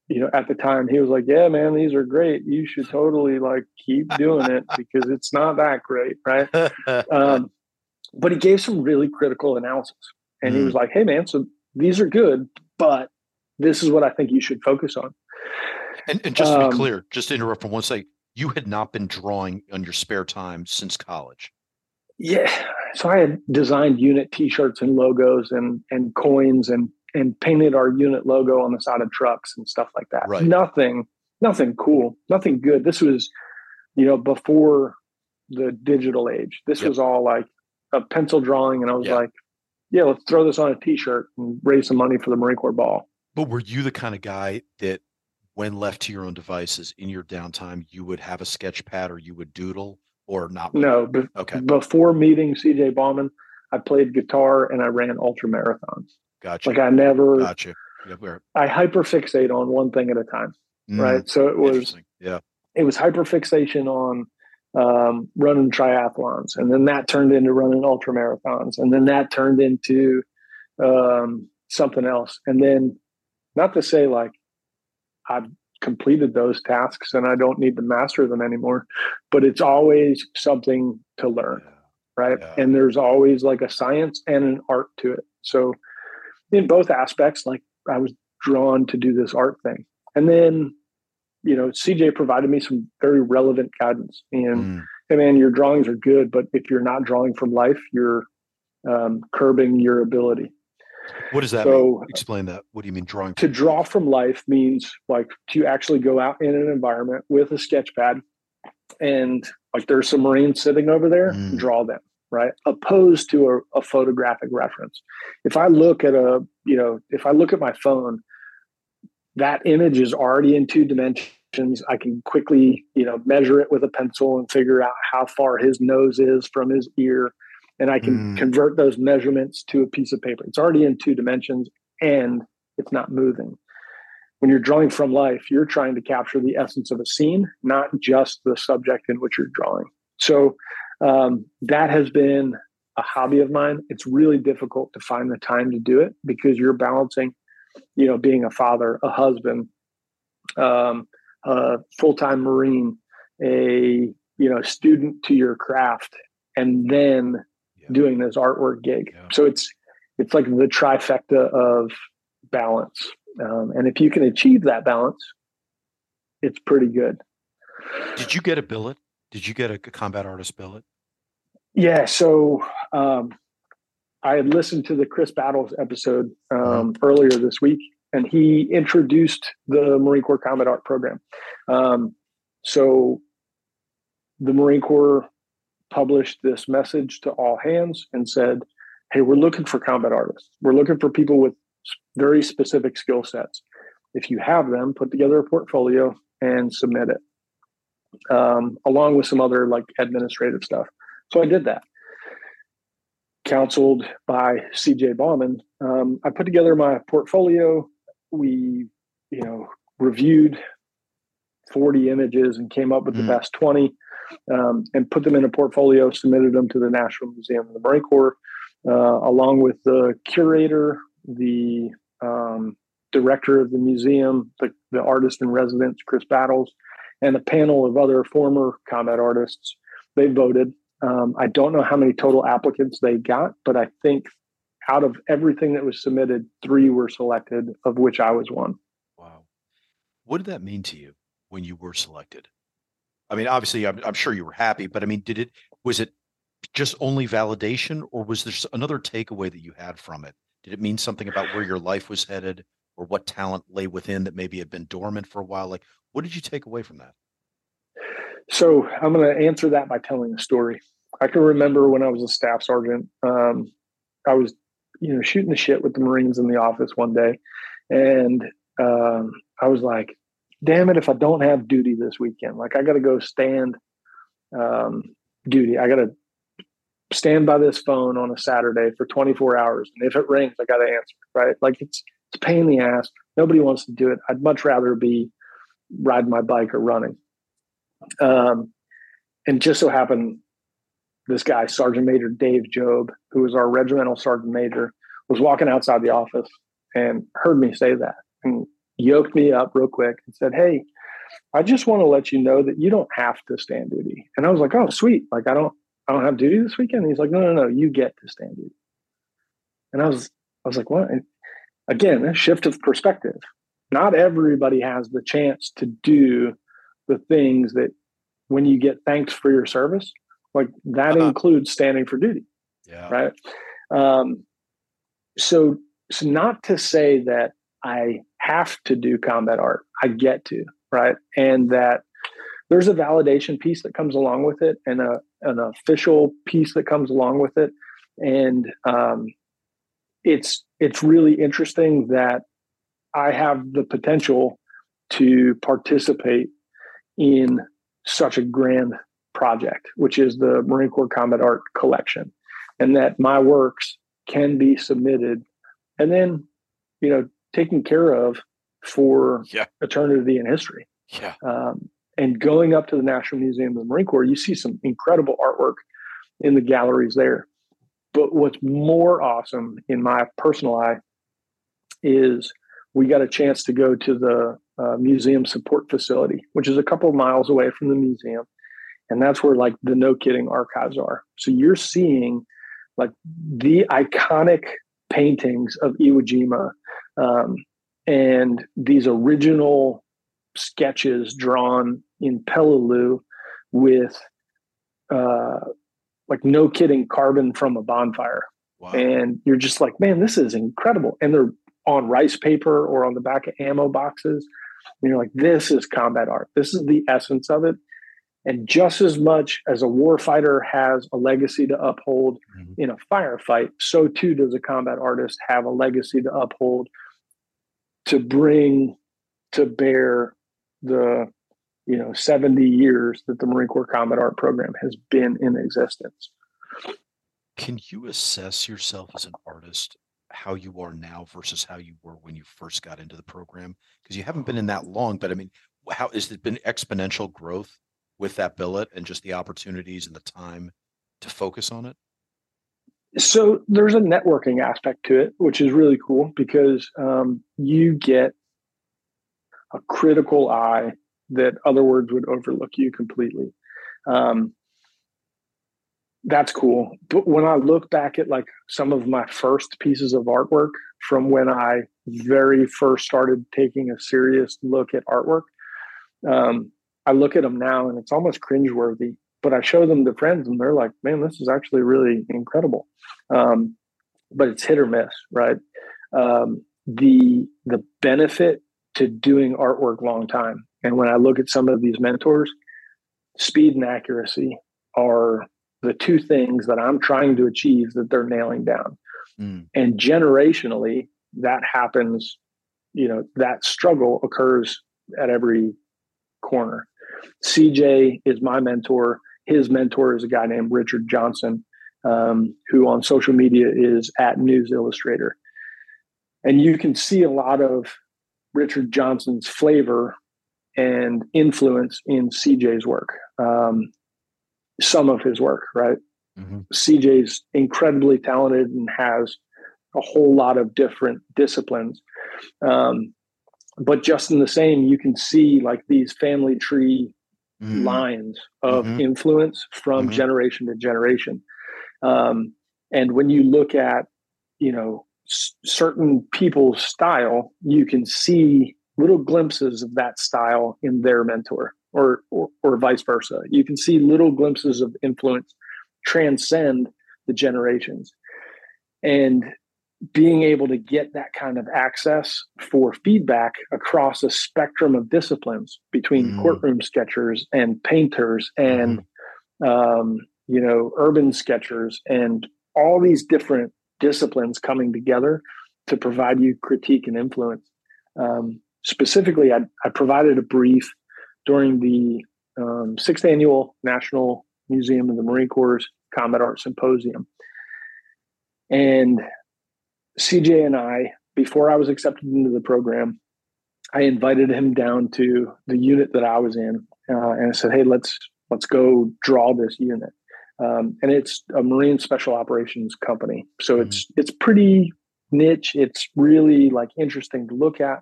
you know, at the time he was like, Yeah, man, these are great. You should totally like keep doing it [laughs] because it's not that great. Right. [laughs] um, but he gave some really critical analysis. And mm. he was like, Hey, man, so these are good, but this is what I think you should focus on. And, and just to um, be clear, just to interrupt for one second, you had not been drawing on your spare time since college. Yeah. So I had designed unit t-shirts and logos and and coins and and painted our unit logo on the side of trucks and stuff like that. Right. Nothing, nothing cool, nothing good. This was, you know, before the digital age. This yep. was all like a pencil drawing, and I was yep. like, yeah, let's throw this on a t-shirt and raise some money for the Marine Corps ball. But were you the kind of guy that when left to your own devices in your downtime, you would have a sketch pad or you would doodle or not? No. Be- okay. Before meeting CJ Baumann, I played guitar and I ran ultra marathons. Gotcha. Like I never. Gotcha. Yep, I hyperfixate on one thing at a time. Mm, right. So it was. Yeah. It was hyperfixation on um, running triathlons, and then that turned into running ultra marathons, and then that turned into um, something else, and then not to say like I've completed those tasks and I don't need to master them anymore. But it's always something to learn, right? Yeah. And there's always like a science and an art to it. So in both aspects, like I was drawn to do this art thing. And then, you know, CJ provided me some very relevant guidance. And mm. hey man, your drawings are good, but if you're not drawing from life, you're um, curbing your ability. What does that so, mean? Explain that. What do you mean drawing? To draw from life means like to actually go out in an environment with a sketch pad and like there's some Marines sitting over there, mm. draw them, right? Opposed to a, a photographic reference. If I look at a, you know, if I look at my phone, that image is already in two dimensions. I can quickly, you know, measure it with a pencil and figure out how far his nose is from his ear and I can mm. convert those measurements to a piece of paper. It's already in two dimensions and it's not moving. When you're drawing from life, you're trying to capture the essence of a scene, not just the subject in which you're drawing. So um, that has been a hobby of mine. It's really difficult to find the time to do it because you're balancing, you know, being a father, a husband, um, a full-time Marine, a you know student to your craft, and then doing this artwork gig. Yeah. So it's it's like the trifecta of balance. Um, and if you can achieve that balance, it's pretty good. Did you get a billet? Did you get a combat artist billet? Yeah. So um, I had listened to the Chris Battles episode um, mm-hmm. earlier this week, and he introduced the Marine Corps Combat Art Program. Um, so the Marine Corps published this message to all hands and said, Hey, we're looking for combat artists. We're looking for people with very specific skill sets. If you have them, put together a portfolio and submit it, um, along with some other like administrative stuff. So I did that. Counseled by CJ Baumann, um, I put together my portfolio. We, you know, reviewed 40 images and came up with mm-hmm. the best 20 um, and put them in a portfolio, submitted them to the National Museum of the Marine Corps, uh, along with the curator, the um, director of the museum, the, the artist in residence, Chris Battles, and a panel of other former combat artists. They voted. Um, I don't know how many total applicants they got, but I think out of everything that was submitted, three were selected, of which I was one. Wow. What did that mean to you when you were selected? I mean, obviously, I'm, I'm sure you were happy, but I mean, did it was it just only validation, or was there another takeaway that you had from it? Did it mean something about where your life was headed, or what talent lay within that maybe had been dormant for a while? Like, what did you take away from that? So I'm going to answer that by telling a story. I can remember when I was a staff sergeant, um, I was, you know, shooting the shit with the Marines in the office one day. And um, I was like, damn it, if I don't have duty this weekend, like I got to go stand um, duty. I got to stand by this phone on a Saturday for 24 hours. And if it rings, I got to answer, right? Like it's, it's pain in the ass. Nobody wants to do it. I'd much rather be riding my bike or running. Um, and just so happened, this guy, Sergeant Major Dave Job, who was our regimental sergeant major, was walking outside the office and heard me say that and yoked me up real quick and said, Hey, I just want to let you know that you don't have to stand duty. And I was like, Oh, sweet. Like I don't I don't have duty this weekend. And he's like, No, no, no, you get to stand duty. And I was I was like, What? And again, a shift of perspective. Not everybody has the chance to do the things that when you get thanks for your service, like that uh-huh. includes standing for duty. Yeah. Right. Um, so, so not to say that I have to do combat art. I get to, right? And that there's a validation piece that comes along with it and a, an official piece that comes along with it. And um, it's it's really interesting that I have the potential to participate in such a grand project, which is the Marine Corps Combat Art Collection, and that my works can be submitted and then, you know, taken care of for yeah. eternity in history. Yeah. Um, and going up to the National Museum of the Marine Corps, you see some incredible artwork in the galleries there. But what's more awesome in my personal eye is we got a chance to go to the uh, museum support facility, which is a couple of miles away from the museum. And that's where like the no kidding archives are. So you're seeing like the iconic paintings of Iwo Jima um, and these original sketches drawn in Peleliu with uh, like no kidding carbon from a bonfire. Wow. And you're just like, man, this is incredible. And they're on rice paper or on the back of ammo boxes. And you're like, this is combat art. This is the essence of it. And just as much as a warfighter has a legacy to uphold mm-hmm. in a firefight, so too does a combat artist have a legacy to uphold to bring to bear the you know 70 years that the Marine Corps Combat Art Program has been in existence. Can you assess yourself as an artist how you are now versus how you were when you first got into the program? Because you haven't been in that long, but I mean, how has it been exponential growth with that billet and just the opportunities and the time to focus on it? So there's a networking aspect to it, which is really cool because um, you get a critical eye that other words would overlook you completely. Um, that's cool. But when I look back at like some of my first pieces of artwork from when I very first started taking a serious look at artwork, um, I look at them now and it's almost cringeworthy. But I show them to friends and they're like, "Man, this is actually really incredible." Um, but it's hit or miss, right? Um, the the benefit to doing artwork long time, and when I look at some of these mentors, speed and accuracy are the two things that I'm trying to achieve that they're nailing down. Mm. And generationally, that happens, you know, that struggle occurs at every corner. CJ is my mentor. His mentor is a guy named Richard Johnson, um, who on social media is at News Illustrator. And you can see a lot of Richard Johnson's flavor and influence in CJ's work. Um, some of his work, right? Mm-hmm. CJ's incredibly talented and has a whole lot of different disciplines. Um, but just in the same, you can see like these family tree mm-hmm. lines of mm-hmm. influence from mm-hmm. generation to generation. Um, and when you look at, you know, s- certain people's style, you can see little glimpses of that style in their mentor or, or, or vice versa. You can see little glimpses of influence transcend the generations. And being able to get that kind of access for feedback across a spectrum of disciplines between mm. courtroom sketchers and painters and mm. um, you know, urban sketchers, and all these different disciplines coming together to provide you critique and influence. Um, specifically, I, I, provided a brief during the um, sixth annual National Museum of the Marine Corps Combat Art Symposium. And CJ and I, before I was accepted into the program, I invited him down to the unit that I was in, uh, and I said, "Hey, let's let's go draw this unit." Um, and it's a Marine Special Operations company, so mm-hmm. it's it's pretty niche. It's really like interesting to look at.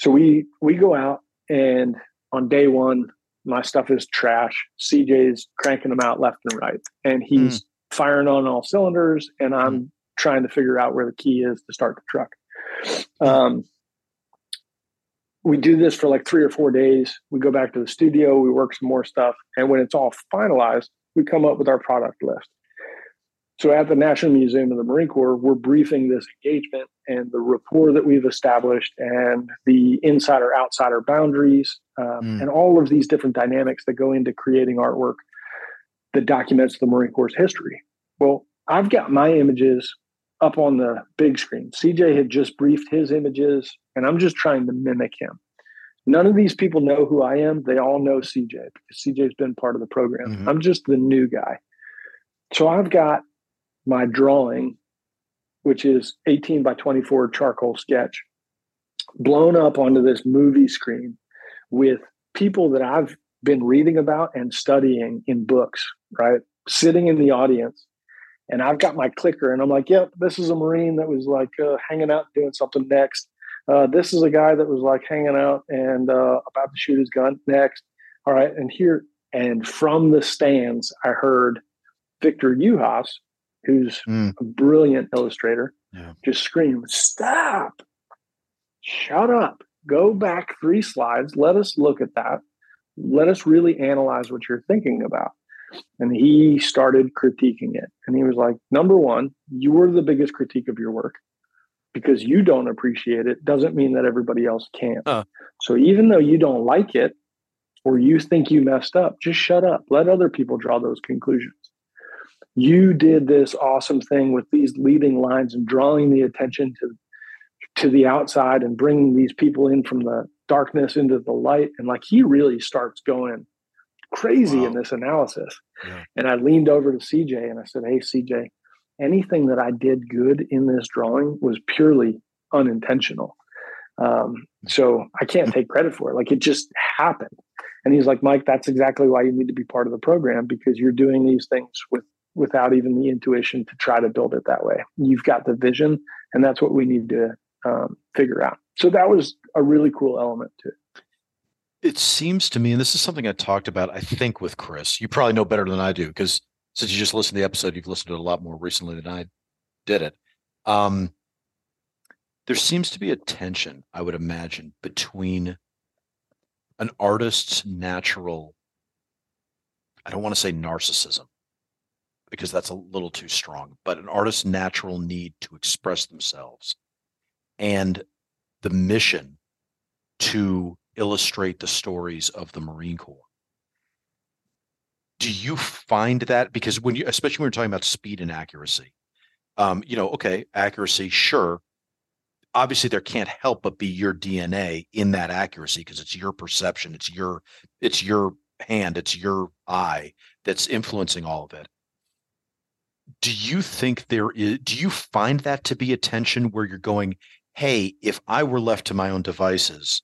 So we we go out, and on day one, my stuff is trash. CJ's cranking them out left and right, and he's mm. firing on all cylinders, and I'm mm. Trying to figure out where the key is to start the truck. Um, we do this for like three or four days. We go back to the studio, we work some more stuff, and when it's all finalized, we come up with our product list. So at the National Museum of the Marine Corps, we're briefing this engagement and the rapport that we've established and the insider outsider boundaries um, mm. and all of these different dynamics that go into creating artwork that documents the Marine Corps history. Well, I've got my images up on the big screen. CJ had just briefed his images, and I'm just trying to mimic him. None of these people know who I am. They all know CJ because CJ's been part of the program. Mm-hmm. I'm just the new guy. So I've got my drawing, which is 18 by 24 charcoal sketch, blown up onto this movie screen with people that I've been reading about and studying in books, right? Sitting in the audience. And I've got my clicker and I'm like, yep, this is a Marine that was like uh, hanging out doing something next. Uh, this is a guy that was like hanging out and uh, about to shoot his gun next. All right. And here, and from the stands, I heard Victor Juhasz, who's mm. a brilliant illustrator, yeah. just scream, Stop! Shut up. Go back three slides. Let us look at that. Let us really analyze what you're thinking about. And he started critiquing it. And he was like, Number one, you were the biggest critique of your work because you don't appreciate it doesn't mean that everybody else can. Uh. So even though you don't like it or you think you messed up, just shut up. Let other people draw those conclusions you did this awesome thing with these leading lines and drawing the attention to to the outside and bringing these people in from the darkness into the light and like he really starts going crazy wow. in this analysis yeah. and i leaned over to cj and i said hey cj anything that i did good in this drawing was purely unintentional um, so i can't take credit for it like it just happened and he's like mike that's exactly why you need to be part of the program because you're doing these things with without even the intuition to try to build it that way. You've got the vision, and that's what we need to um, figure out. So that was a really cool element to it. It seems to me, and this is something I talked about, I think, with Chris. You probably know better than I do because since you just listened to the episode, you've listened to it a lot more recently than I did it. Um, there seems to be a tension, I would imagine, between an artist's natural, I don't want to say narcissism, because that's a little too strong, but an artist's natural need to express themselves and the mission to illustrate the stories of the Marine Corps. Do you find that because when you, especially when you're talking about speed and accuracy, um, you know, okay, accuracy, sure. Obviously, there can't help but be your DNA in that accuracy because it's your perception, it's your, it's your hand, it's your eye that's influencing all of it do you think there is do you find that to be a tension where you're going hey if i were left to my own devices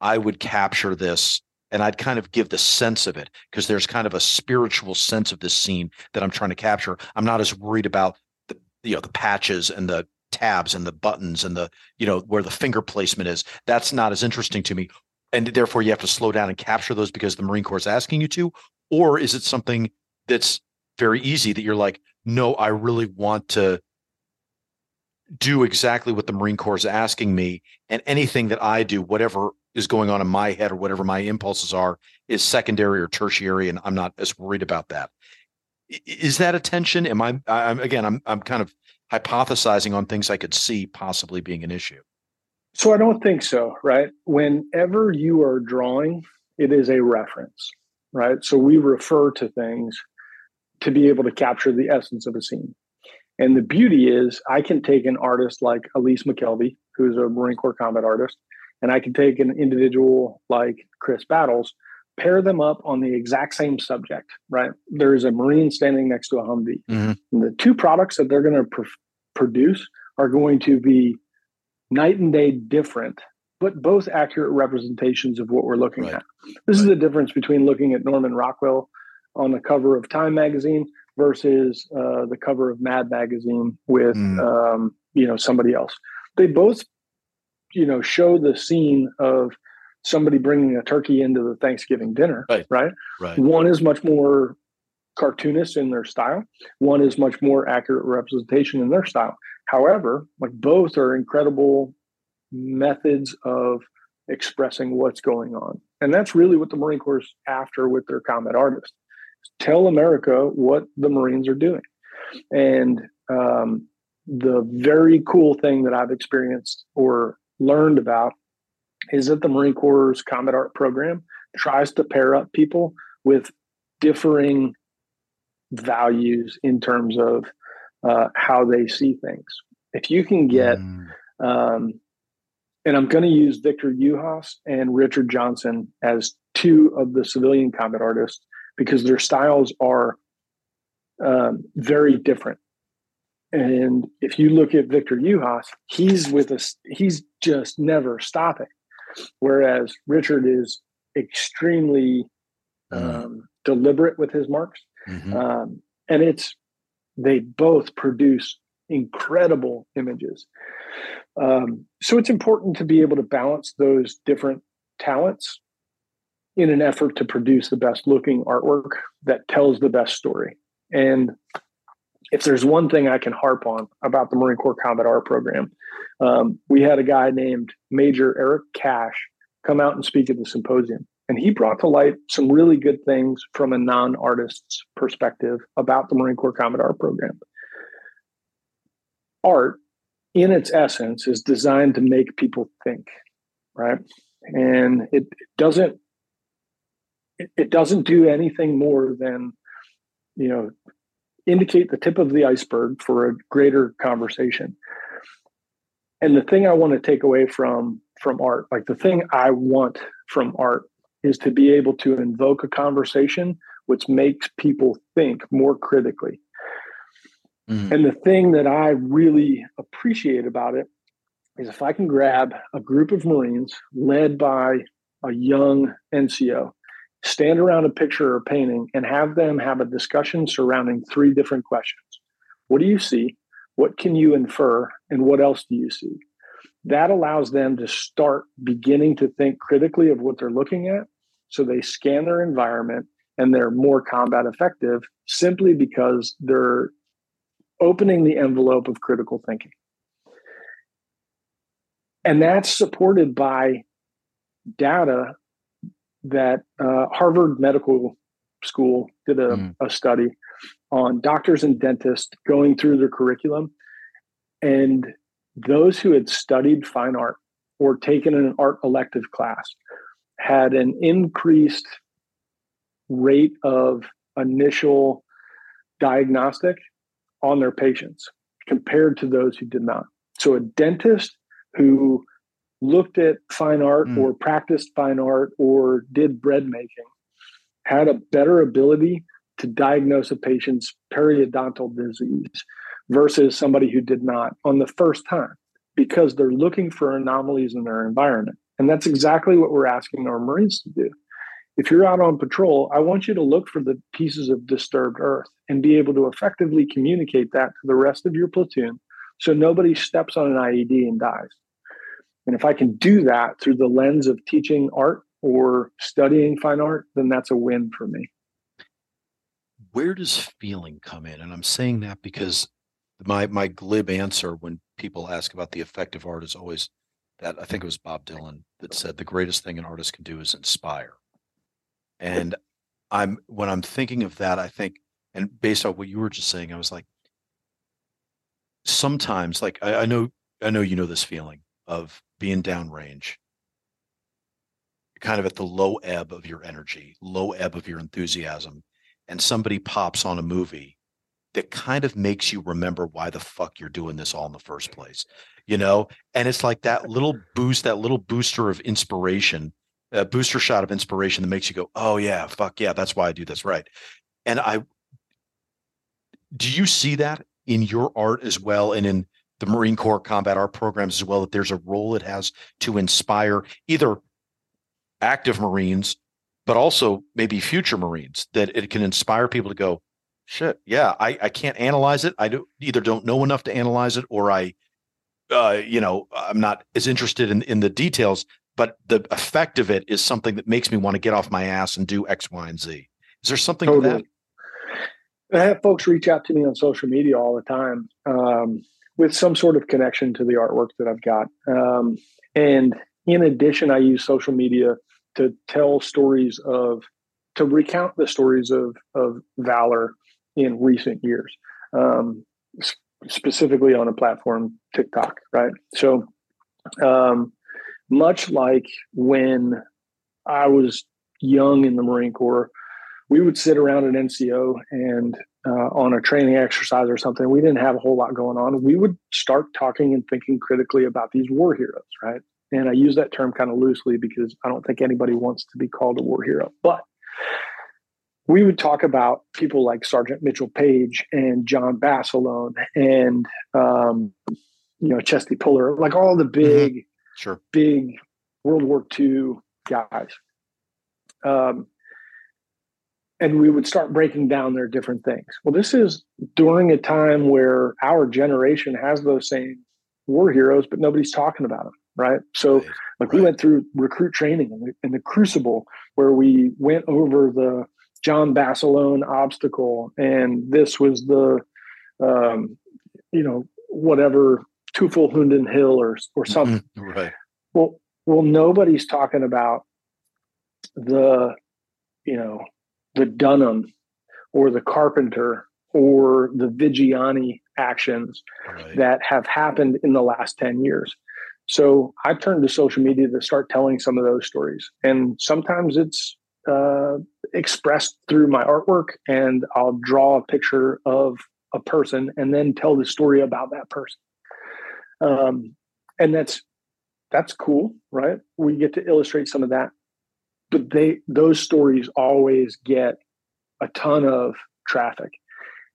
i would capture this and i'd kind of give the sense of it because there's kind of a spiritual sense of this scene that i'm trying to capture i'm not as worried about the you know the patches and the tabs and the buttons and the you know where the finger placement is that's not as interesting to me and therefore you have to slow down and capture those because the marine corps is asking you to or is it something that's very easy that you're like no, I really want to do exactly what the Marine Corps is asking me. And anything that I do, whatever is going on in my head or whatever my impulses are, is secondary or tertiary. And I'm not as worried about that. Is that a tension? Am I, I'm again, I'm, I'm kind of hypothesizing on things I could see possibly being an issue. So I don't think so, right? Whenever you are drawing, it is a reference, right? So we refer to things to be able to capture the essence of a scene. And the beauty is, I can take an artist like Elise McKelvey, who's a Marine Corps combat artist, and I can take an individual like Chris Battles, pair them up on the exact same subject, right? There's a Marine standing next to a Humvee. Mm-hmm. the two products that they're going to pr- produce are going to be night and day different, but both accurate representations of what we're looking right. at. This right. is the difference between looking at Norman Rockwell on the cover of Time magazine versus uh, the cover of Mad magazine with mm. um, you know somebody else. They both you know show the scene of somebody bringing a turkey into the Thanksgiving dinner. Right. Right. Right. One is much more cartoonist in their style. One is much more accurate representation in their style. However, like both are incredible methods of expressing what's going on. And that's really what the Marine Corps is after with their combat artists tell America what the Marines are doing. And um, the very cool thing that I've experienced or learned about is that the Marine Corps' combat art program tries to pair up people with differing values in terms of uh, how they see things. If you can get, mm. um, and I'm going to use Victor Juhasz and Richard Johnson as two of the civilian combat artists because their styles are um, very different. And if you look at Victor Juhasz, he's with us, he's just never stopping. Whereas Richard is extremely mm-hmm. um, deliberate with his marks. Mm-hmm. Um, and it's, they both produce incredible images. Um, so it's important to be able to balance those different talents in an effort to produce the best looking artwork that tells the best story. And if there's one thing I can harp on about the Marine Corps Combat Art Program, um, we had a guy named Major Eric Cash come out and speak at the symposium. And he brought to light some really good things from a non artist's perspective about the Marine Corps Combat Art Program. Art, in its essence, is designed to make people think, right? And it doesn't it, it doesn't do anything more than you know indicate the tip of the iceberg for a greater conversation and the thing i want to take away from from art like the thing i want from art is to be able to invoke a conversation which makes people think more critically mm-hmm. and the thing that i really appreciate about it is if i can grab a group of marines led by a young nco stand around a picture or painting and have them have a discussion surrounding three different questions. What do you see? What can you infer? And what else do you see? That allows them to start beginning to think critically of what they're looking at. So they scan their environment and they're more combat effective simply because they're opening the envelope of critical thinking. And that's supported by data that uh, Harvard Medical School did a, mm. a study on doctors and dentists going through their curriculum. And those who had studied fine art or taken an art elective class had an increased rate of initial diagnostic on their patients compared to those who did not. So a dentist who looked at fine art mm. or practiced fine art or did bread making had a better ability to diagnose a patient's periodontal disease versus somebody who did not on the first time because they're looking for anomalies in their environment. And that's exactly what we're asking our Marines to do. If you're out on patrol, I want you to look for the pieces of disturbed earth and be able to effectively communicate that to the rest of your platoon so nobody steps on an IED and dies. And if I can do that through the lens of teaching art or studying fine art, then that's a win for me. Where does feeling come in? And I'm saying that because my my glib answer when people ask about the effective art is always that I think it was Bob Dylan that said the greatest thing an artist can do is inspire. And I'm when I'm thinking of that, I think, and based on what you were just saying, I was like, sometimes, like I, I know, I know you know this feeling of being downrange, kind of at the low ebb of your energy, low ebb of your enthusiasm. and somebody pops on a movie that kind of makes you remember why the fuck you're doing this all in the first place, you know? And it's like that little [laughs] boost, that little booster of inspiration, a booster shot of inspiration that makes you go, oh yeah, fuck yeah, that's why I do this right. And I, do you see that in your art as well and in the Marine Corps combat art programs as well that there's a role it has to inspire either active Marines, but also maybe future Marines that it can inspire people to go, shit, yeah, I, I can't analyze it. I do either don't know enough to analyze it or I, uh, you know, I'm not as interested in, in the details, but the effect of it is something that makes me want to get off my ass and do X, Y, and Z. Is there something totally. to that? I have folks reach out to me on social media all the time um, with some sort of connection to the artwork that I've got. Um, and in addition, I use social media to tell stories of, to recount the stories of, of valor in recent years, um, specifically on a platform, TikTok, right? So, um, much like when I was young in the Marine Corps, we would sit around an NCO and uh, on a training exercise or something, we didn't have a whole lot going on. We would start talking and thinking critically about these war heroes, right? And I use that term kind of loosely because I don't think anybody wants to be called a war hero. But we would talk about people like Sergeant Mitchell Paige and John Basilone and um, you know Chesty Puller, like all the mm-hmm. big, mm-hmm. sure, big World War II guys. Um, and we would start breaking down their different things. Well, this is during a time where our generation has those same war heroes, but nobody's talking about them, right? So, right. like, we went through recruit training in the, in the, Crucible, where we went over the John Basilone obstacle, and this was the, um, you know, whatever Hunden Hill or or mm-hmm. something. Right. Well, well, nobody's talking about the, you know, the Dunham or the Carpenter or the Vigiani actions right. that have happened in the last 10 years. So I turned to social media to start telling some of those stories. And sometimes it's uh, expressed through my artwork, and I'll draw a picture of a person and then tell the story about that person. Um, and that's that's cool, right? We get to illustrate some of that but they those stories always get a ton of traffic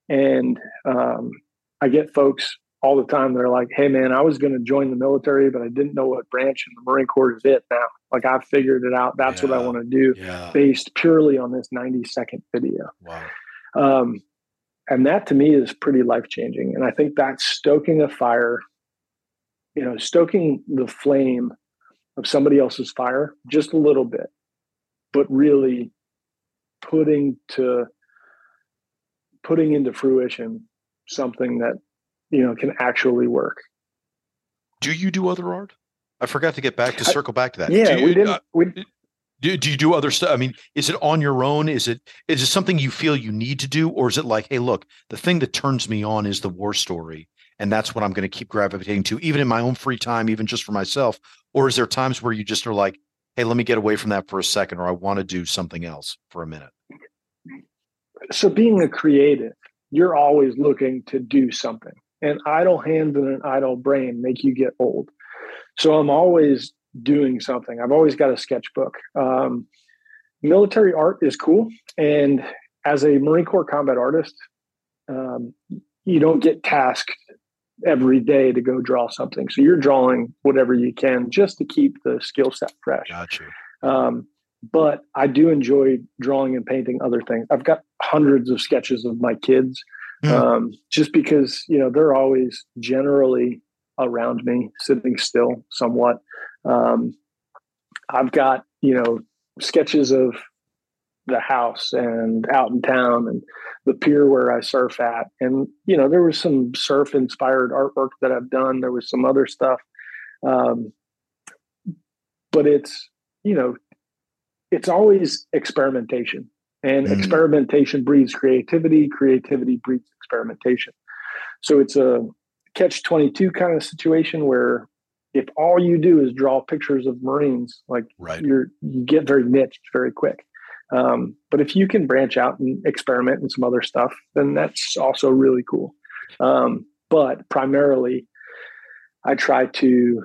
and um, i get folks all the time they're like hey man i was going to join the military but i didn't know what branch in the marine corps is it now like i figured it out that's yeah. what i want to do yeah. based purely on this 90 second video wow. um, and that to me is pretty life changing and i think that's stoking a fire you know stoking the flame of somebody else's fire just a little bit but really putting to putting into fruition something that you know can actually work. Do you do other art? I forgot to get back to circle back to that. Yeah you, we didn't uh, we, do, do you do other stuff i mean is it on your own? Is it is it something you feel you need to do? Or is it like hey look the thing that turns me on is the war story and that's what i'm going to keep gravitating to even in my own free time even just for myself? Or is there times where you just are like hey, let me get away from that for a second, or I want to do something else for a minute? So, being a creative, you're always looking to do something. And idle hands and an idle brain make you get old. So, I'm always doing something. I've always got a sketchbook. Um, military art is cool. And as a Marine Corps combat artist, um, you don't get tasked every day to go draw something. So you're drawing whatever you can just to keep the skill set fresh. Gotcha. Um, but I do enjoy drawing and painting other things. I've got hundreds of sketches of my kids, mm. um, just because you know they're always generally around me, sitting still somewhat. Um, I've got you know sketches of the house and out in town and the pier where I surf at. And, you know, there was some surf inspired artwork that I've done. There was some other stuff. Um, but it's, you know, it's always experimentation and mm-hmm. experimentation breeds creativity. Creativity breeds experimentation. So it's a catch 22 kind of situation where if all you do is draw pictures of Marines, like right. you're, you get very niched very quick. Um, but if you can branch out and experiment in some other stuff, then that's also really cool. Um, but primarily, I try to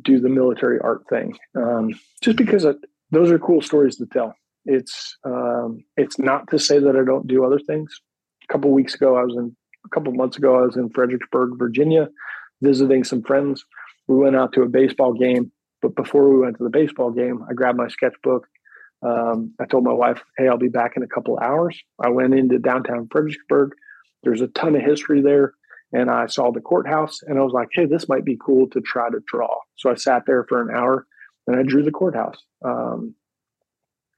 do the military art thing um, just because it, those are cool stories to tell. It's um, it's not to say that I don't do other things. A couple weeks ago, I was in a couple months ago, I was in Fredericksburg, Virginia, visiting some friends. We went out to a baseball game, but before we went to the baseball game, I grabbed my sketchbook. Um, I told my wife, "Hey, I'll be back in a couple hours." I went into downtown Fredericksburg. There's a ton of history there, and I saw the courthouse, and I was like, "Hey, this might be cool to try to draw." So I sat there for an hour, and I drew the courthouse. Um,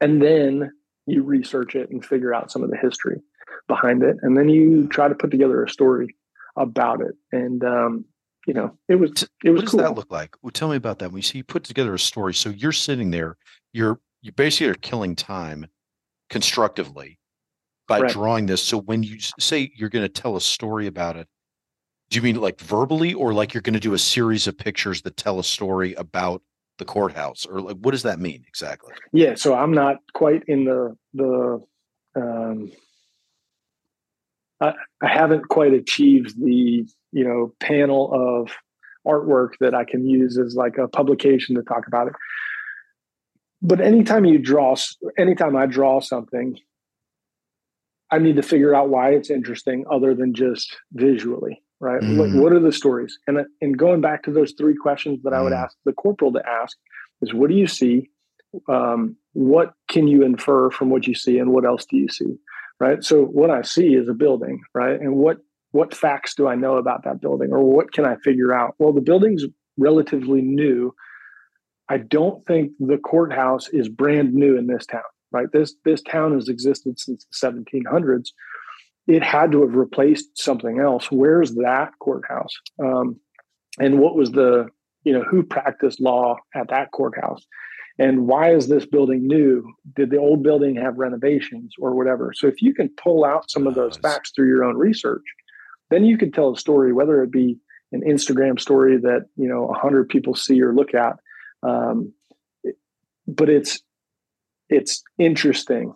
and then you research it and figure out some of the history behind it, and then you try to put together a story about it. And um, you know, it was it was. What does cool. that look like? Well, tell me about that. When you see you put together a story, so you're sitting there, you're you basically are killing time constructively by right. drawing this. So when you say you're going to tell a story about it, do you mean like verbally, or like you're going to do a series of pictures that tell a story about the courthouse, or like what does that mean exactly? Yeah, so I'm not quite in the the. Um, I, I haven't quite achieved the you know panel of artwork that I can use as like a publication to talk about it. But anytime you draw, anytime I draw something, I need to figure out why it's interesting other than just visually, right? Mm. What, what, are the stories? And, and going back to those three questions that mm. I would mm-hmm. ask the corporal to ask is what do you see? Um, what can you infer from what you see? And what else do you see? Right. So what I see is a building, right? And what what facts do I know about that building or what can I figure out? Well, the building's relatively new. I don't think the courthouse is brand new in this town, right? This this town has existed since the 1700s. It had to have replaced something else. Where's that courthouse? Um, and what was the you know who practiced law at that courthouse? And why is this building new? Did the old building have renovations or whatever? So if you can pull out some of those facts through your own research, then you can tell a story, whether it be an Instagram story that you know a hundred people see or look at. Um, but it's it's interesting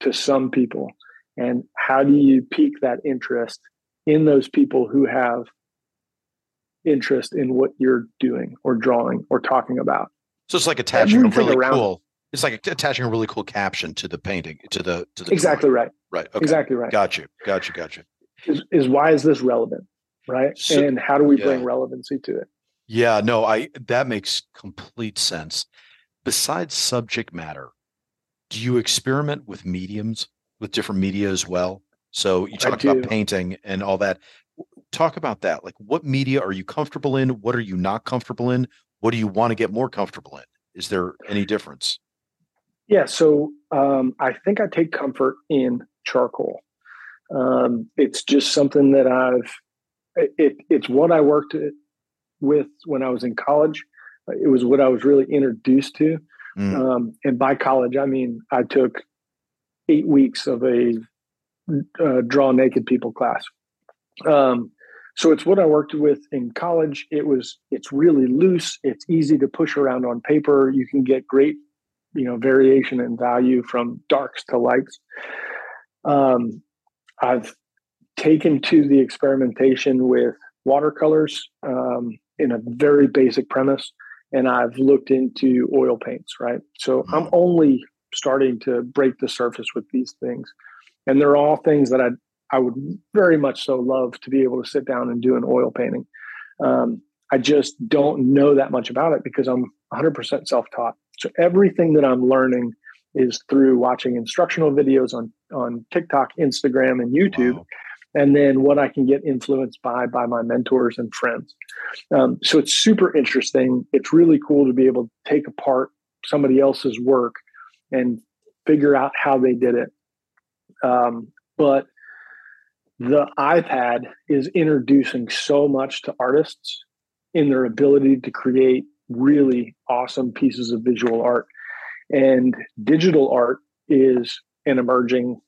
to some people, and how do you pique that interest in those people who have interest in what you're doing or drawing or talking about? So it's like attaching Everything a really cool. It's like attaching a really cool caption to the painting to the to the exactly drawing. right. Right. Okay. Exactly right. Got you. Got you. Got you is, is why is this relevant right so, and how do we yeah. bring relevancy to it yeah no i that makes complete sense. Besides subject matter do you experiment with mediums with different media as well? So you talked about painting and all that. Talk about that like what media are you comfortable in? What are you not comfortable in? What do you want to get more comfortable in? Is there any difference? Yeah so um, i think i take comfort in charcoal. Um, it's just something that I've. It, it's what I worked with when I was in college. It was what I was really introduced to, mm. um, and by college I mean I took eight weeks of a uh, draw naked people class. Um, so it's what I worked with in college. It was it's really loose. It's easy to push around on paper. You can get great, you know, variation and value from darks to lights. Um, I've taken to the experimentation with watercolors um, in a very basic premise, and I've looked into oil paints. Right, so I'm mm-hmm. only starting to break the surface with these things, and they're all things that I I would very much so love to be able to sit down and do an oil painting. Um, I just don't know that much about it because I'm 100% self-taught. So everything that I'm learning is through watching instructional videos on on TikTok, Instagram, and YouTube. Wow. And then what I can get influenced by by my mentors and friends. Um, so it's super interesting. It's really cool to be able to take apart somebody else's work and figure out how they did it. Um, but the iPad is introducing so much to artists in their ability to create really awesome pieces of visual art. And digital art is an emerging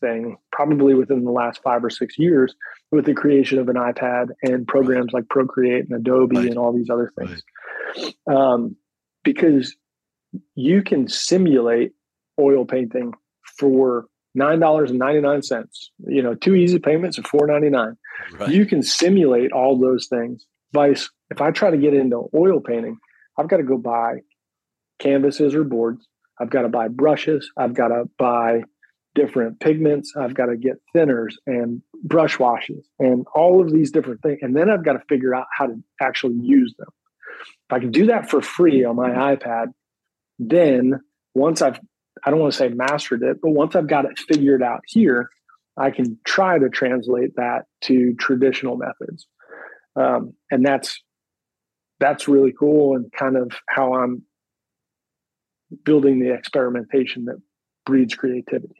thing, probably within the last five or six years, with the creation of an iPad and programs like Procreate and Adobe right. and all these other things. Right. Um, because you can simulate oil painting for nine dollars and ninety nine cents. You know, two easy payments of four ninety nine. Right. You can simulate all those things. Vice, if I try to get into oil painting, I've got to go buy canvases or boards. I've got to buy brushes. I've got to buy different pigments. I've got to get thinners and brush washes and all of these different things. And then I've got to figure out how to actually use them. If I can do that for free on my iPad, then once I've, I don't want to say mastered it, but once I've got it figured out here, I can try to translate that to traditional methods. Um, and that's, that's really cool and kind of how I'm building the experimentation that breeds creativity.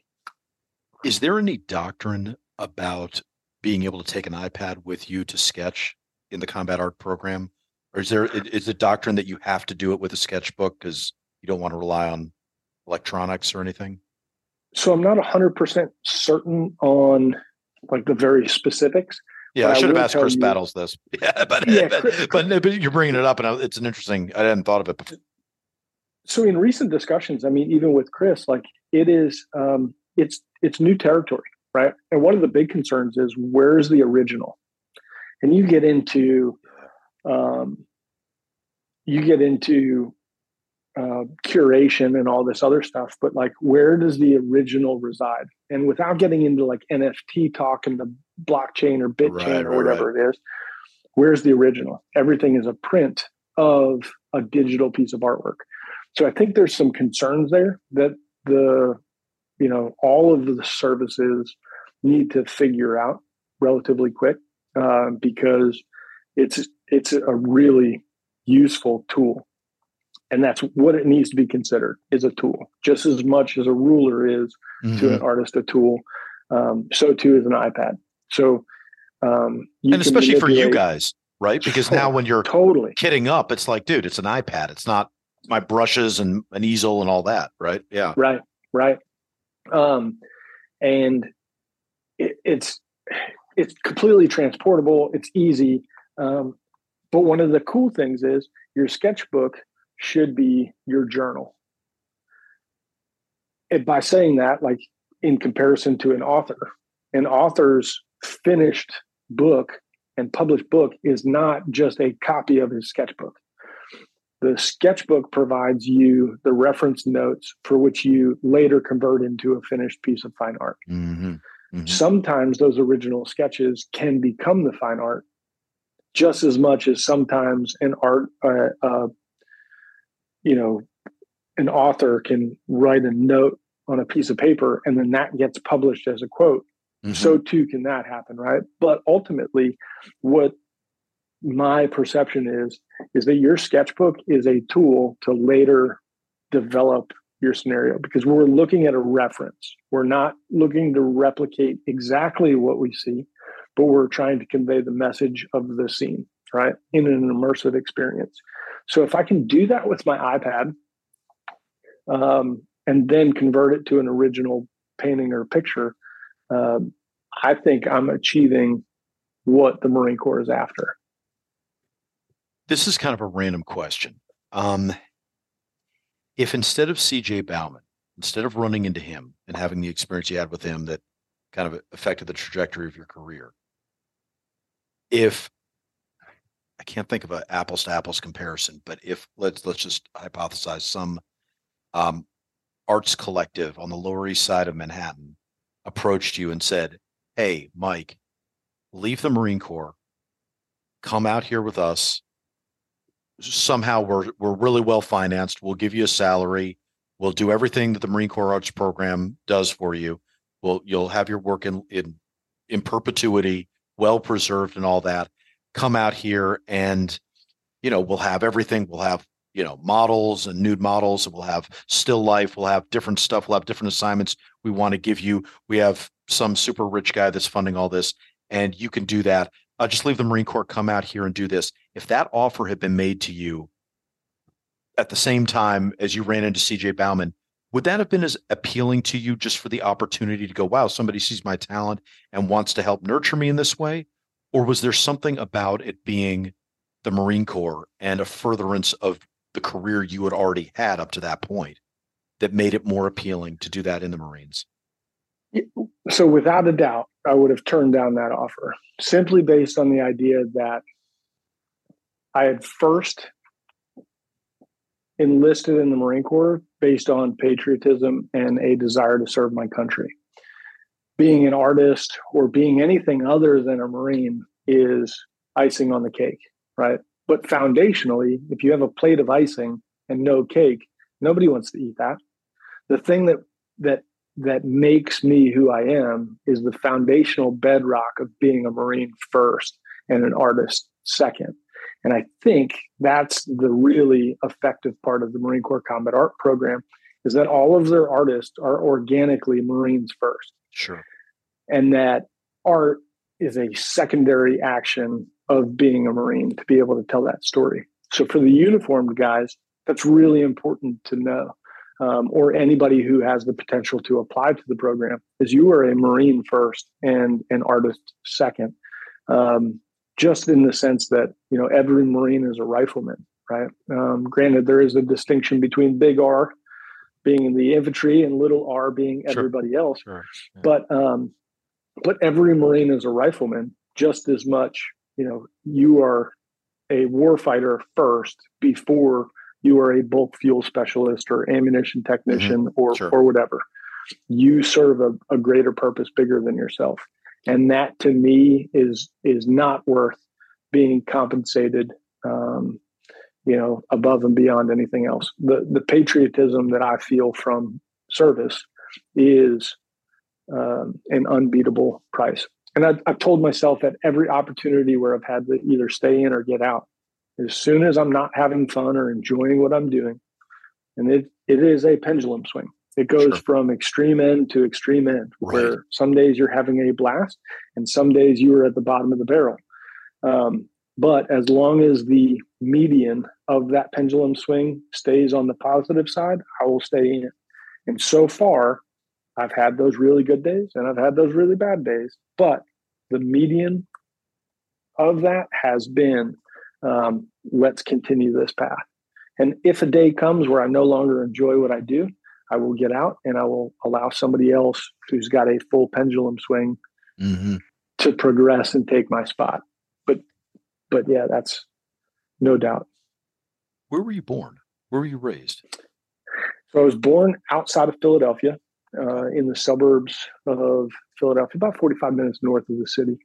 Is there any doctrine about being able to take an iPad with you to sketch in the combat art program? Or is there is it doctrine that you have to do it with a sketchbook because you don't want to rely on electronics or anything? So I'm not 100% certain on like the very specifics. Yeah, I should I have asked Chris you, Battles this. [laughs] Yeah, but, yeah, but, Chris, but, but, you're bringing it up, and it's an interesting. I hadn't thought of it before. So in recent discussions, I mean, even with Chris, like it is, um, it's it's new territory, right? And one of the big concerns is where's the original? And you get into, um, you get into uh, curation and all this other stuff, but like, where does the original reside? And without getting into like NFT talk and the blockchain or BitChain right, or whatever right. it is, where's the original? Everything is a print of a digital piece of artwork. So I think there's some concerns there that the, you know, all of the services need to figure out relatively quick uh, because it's it's a really useful tool. And that's what it needs to be considered is a tool just as much as a ruler is mm-hmm. to an artist a tool um, so too is an ipad. So um, and especially for you guys right? Because now when you're totally. kidding up it's like dude it's an ipad. It's not my brushes and an easel and all that right? Yeah. Right right um, and it, it's it's completely transportable it's easy um, but one of the cool things is your sketchbook should be your journal. And by saying that, like in comparison to an author, an author's finished book and published book is not just a copy of his sketchbook. The sketchbook provides you the reference notes for which you later convert into a finished piece of fine art. Mm-hmm. Mm-hmm. Sometimes those original sketches can become the fine art just as much as sometimes an art uh, uh, you know, an author can write a note on a piece of paper and then that gets published as a quote. Mm-hmm. So too can that happen, right? But ultimately, what my perception is is that your sketchbook is a tool to later develop your scenario because we're looking at a reference. We're not looking to replicate exactly what we see, but we're trying to convey the message of the scene, right? In an immersive experience. So if I can do that with my iPad um, and then convert it to an original painting or picture, um, I think I'm achieving what the Marine Corps is after. This is kind of a random question. Um, if instead of CJ Baumann, instead of running into him and having the experience you had with him that kind of affected the trajectory of your career, if I can't think of an apples to apples comparison, but if let's let's just hypothesize some um, arts collective on the Lower East Side of Manhattan approached you and said, "Hey, Mike, leave the Marine Corps, come out here with us. Somehow we're we're really well financed. We'll give you a salary. We'll do everything that the Marine Corps Arts Program does for you. We'll you'll have your work in in in perpetuity, well preserved, and all that." come out here and you know we'll have everything we'll have you know models and nude models and we'll have still life we'll have different stuff we'll have different assignments we want to give you we have some super rich guy that's funding all this and you can do that uh, just leave the marine corps come out here and do this. If that offer had been made to you at the same time as you ran into cj Baumann would that have been as appealing to you just for the opportunity to go wow somebody sees my talent and wants to help nurture me in this way? Or was there something about it being the Marine Corps and a furtherance of the career you had already had up to that point that made it more appealing to do that in the Marines? So, without a doubt, I would have turned down that offer simply based on the idea that I had first enlisted in the Marine Corps based on patriotism and a desire to serve my country. Being an artist or being anything other than a Marine is icing on the cake, right? But foundationally, if you have a plate of icing and no cake, nobody wants to eat that. The thing that that that makes me who I am is the foundational bedrock of being a Marine first and an artist second. And I think that's the really effective part of the Marine Corps Combat Art Program is that all of their artists are organically Marines first. Sure. And that art is a secondary action of being a Marine to be able to tell that story. So for the uniformed guys, that's really important to know. Um, or anybody who has the potential to apply to the program is you are a Marine first and an artist second. Um, just in the sense that you know every Marine is a rifleman, right? Um, granted, there is a distinction between big R being in the infantry and little R being sure. everybody else, sure. yeah. but um, but every Marine is a rifleman just as much. You know, you are a warfighter first before you are a bulk fuel specialist or ammunition technician mm-hmm. or sure. or whatever. You serve a, a greater purpose bigger than yourself and that to me is is not worth being compensated um, you know above and beyond anything else the the patriotism that i feel from service is um, an unbeatable price and I, i've told myself at every opportunity where i've had to either stay in or get out as soon as i'm not having fun or enjoying what i'm doing and it, it is a pendulum swing it goes sure. from extreme end to extreme end, right. where some days you're having a blast and some days you are at the bottom of the barrel. Um, but as long as the median of that pendulum swing stays on the positive side, I will stay in it. And so far, I've had those really good days and I've had those really bad days. But the median of that has been um, let's continue this path. And if a day comes where I no longer enjoy what I do, I will get out and I will allow somebody else who's got a full pendulum swing mm-hmm. to progress and take my spot. But, but yeah, that's no doubt. Where were you born? Where were you raised? So I was born outside of Philadelphia, uh, in the suburbs of Philadelphia, about 45 minutes north of the city.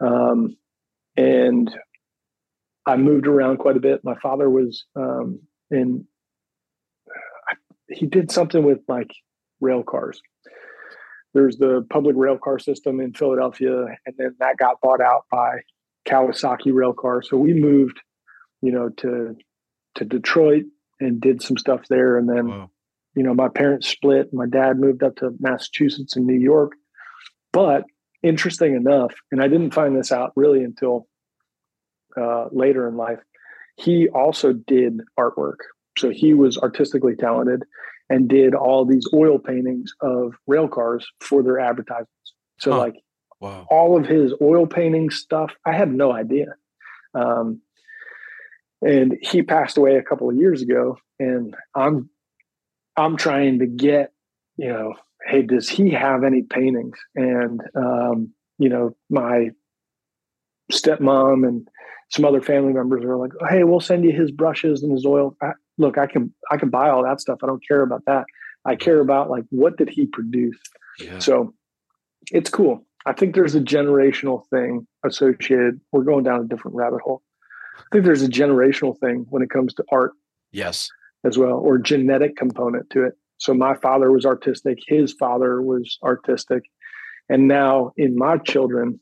Um, and I moved around quite a bit. My father was um, in he did something with like rail cars. There's the public rail car system in Philadelphia, and then that got bought out by Kawasaki rail car. So we moved, you know, to to Detroit and did some stuff there, and then wow. you know my parents split. My dad moved up to Massachusetts and New York. But interesting enough, and I didn't find this out really until uh, later in life. He also did artwork so he was artistically talented and did all these oil paintings of rail cars for their advertisements. So huh. like wow. all of his oil painting stuff, I had no idea. Um, and he passed away a couple of years ago and I'm I'm trying to get, you know, hey, does he have any paintings? And um, you know, my stepmom and some other family members are like, "Hey, we'll send you his brushes and his oil." I, look, I can I can buy all that stuff. I don't care about that. I care about like what did he produce. Yeah. So it's cool. I think there's a generational thing associated. We're going down a different rabbit hole. I think there's a generational thing when it comes to art. Yes. As well, or genetic component to it. So my father was artistic. His father was artistic. And now in my children,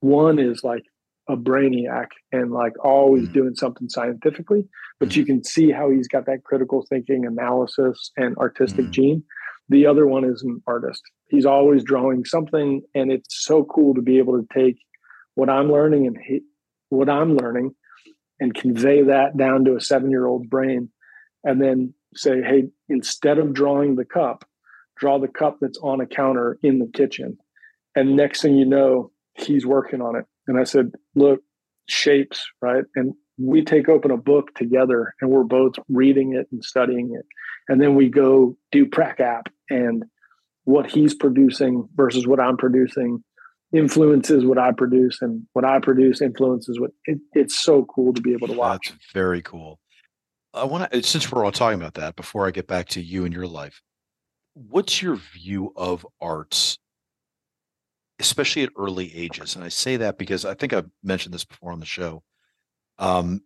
one is like a brainiac and like always mm. doing something scientifically, but mm. you can see how he's got that critical thinking, analysis, and artistic mm. gene. The other one is an artist. He's always drawing something, and it's so cool to be able to take what I'm learning and he, what I'm learning and convey that down to a seven year old brain and then say, hey, instead of drawing the cup, draw the cup that's on a counter in the kitchen. And next thing you know, he's working on it and I said, look, shapes, right? And we take open a book together and we're both reading it and studying it. and then we go do prac app and what he's producing versus what i'm producing influences what i produce and what i produce influences what it, it's so cool to be able to watch that's very cool i want to uh, since we're all talking about that before i get back to you and your life what's your view of arts especially at early ages. And I say that because I think I've mentioned this before on the show. Um,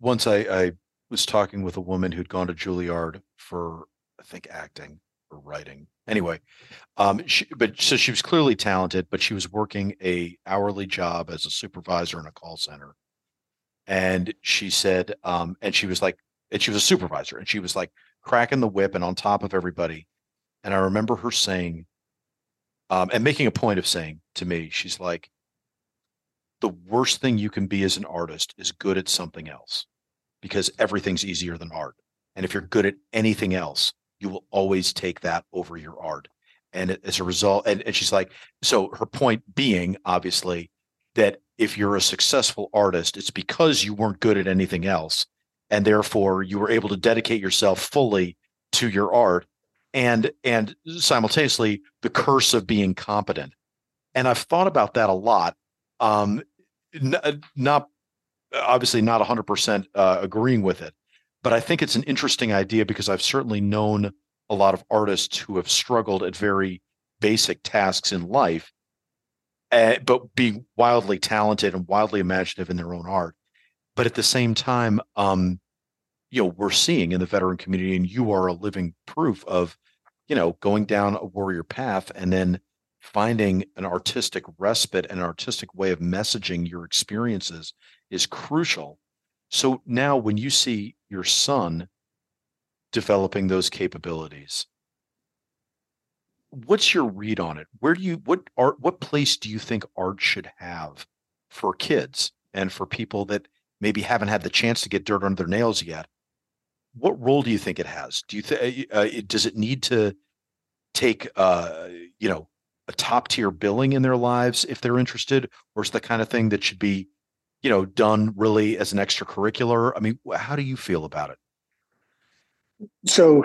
once I, I was talking with a woman who'd gone to Juilliard for, I think, acting or writing. Anyway, um, she, but so she was clearly talented, but she was working a hourly job as a supervisor in a call center. And she said, um, and she was like, and she was a supervisor, and she was like cracking the whip and on top of everybody. And I remember her saying, um, and making a point of saying to me, she's like, the worst thing you can be as an artist is good at something else because everything's easier than art. And if you're good at anything else, you will always take that over your art. And as a result, and, and she's like, so her point being, obviously, that if you're a successful artist, it's because you weren't good at anything else. And therefore, you were able to dedicate yourself fully to your art and and simultaneously the curse of being competent. And i've thought about that a lot um n- uh, not obviously not 100% uh, agreeing with it but i think it's an interesting idea because i've certainly known a lot of artists who have struggled at very basic tasks in life uh, but being wildly talented and wildly imaginative in their own art. But at the same time um you know we're seeing in the veteran community and you are a living proof of you know going down a warrior path and then finding an artistic respite and an artistic way of messaging your experiences is crucial. So now when you see your son developing those capabilities what's your read on it? Where do you what art what place do you think art should have for kids and for people that maybe haven't had the chance to get dirt under their nails yet what role do you think it has? Do you think uh, uh does it need to take uh, you know a top tier billing in their lives if they're interested, or is the kind of thing that should be you know done really as an extracurricular? I mean, how do you feel about it? So,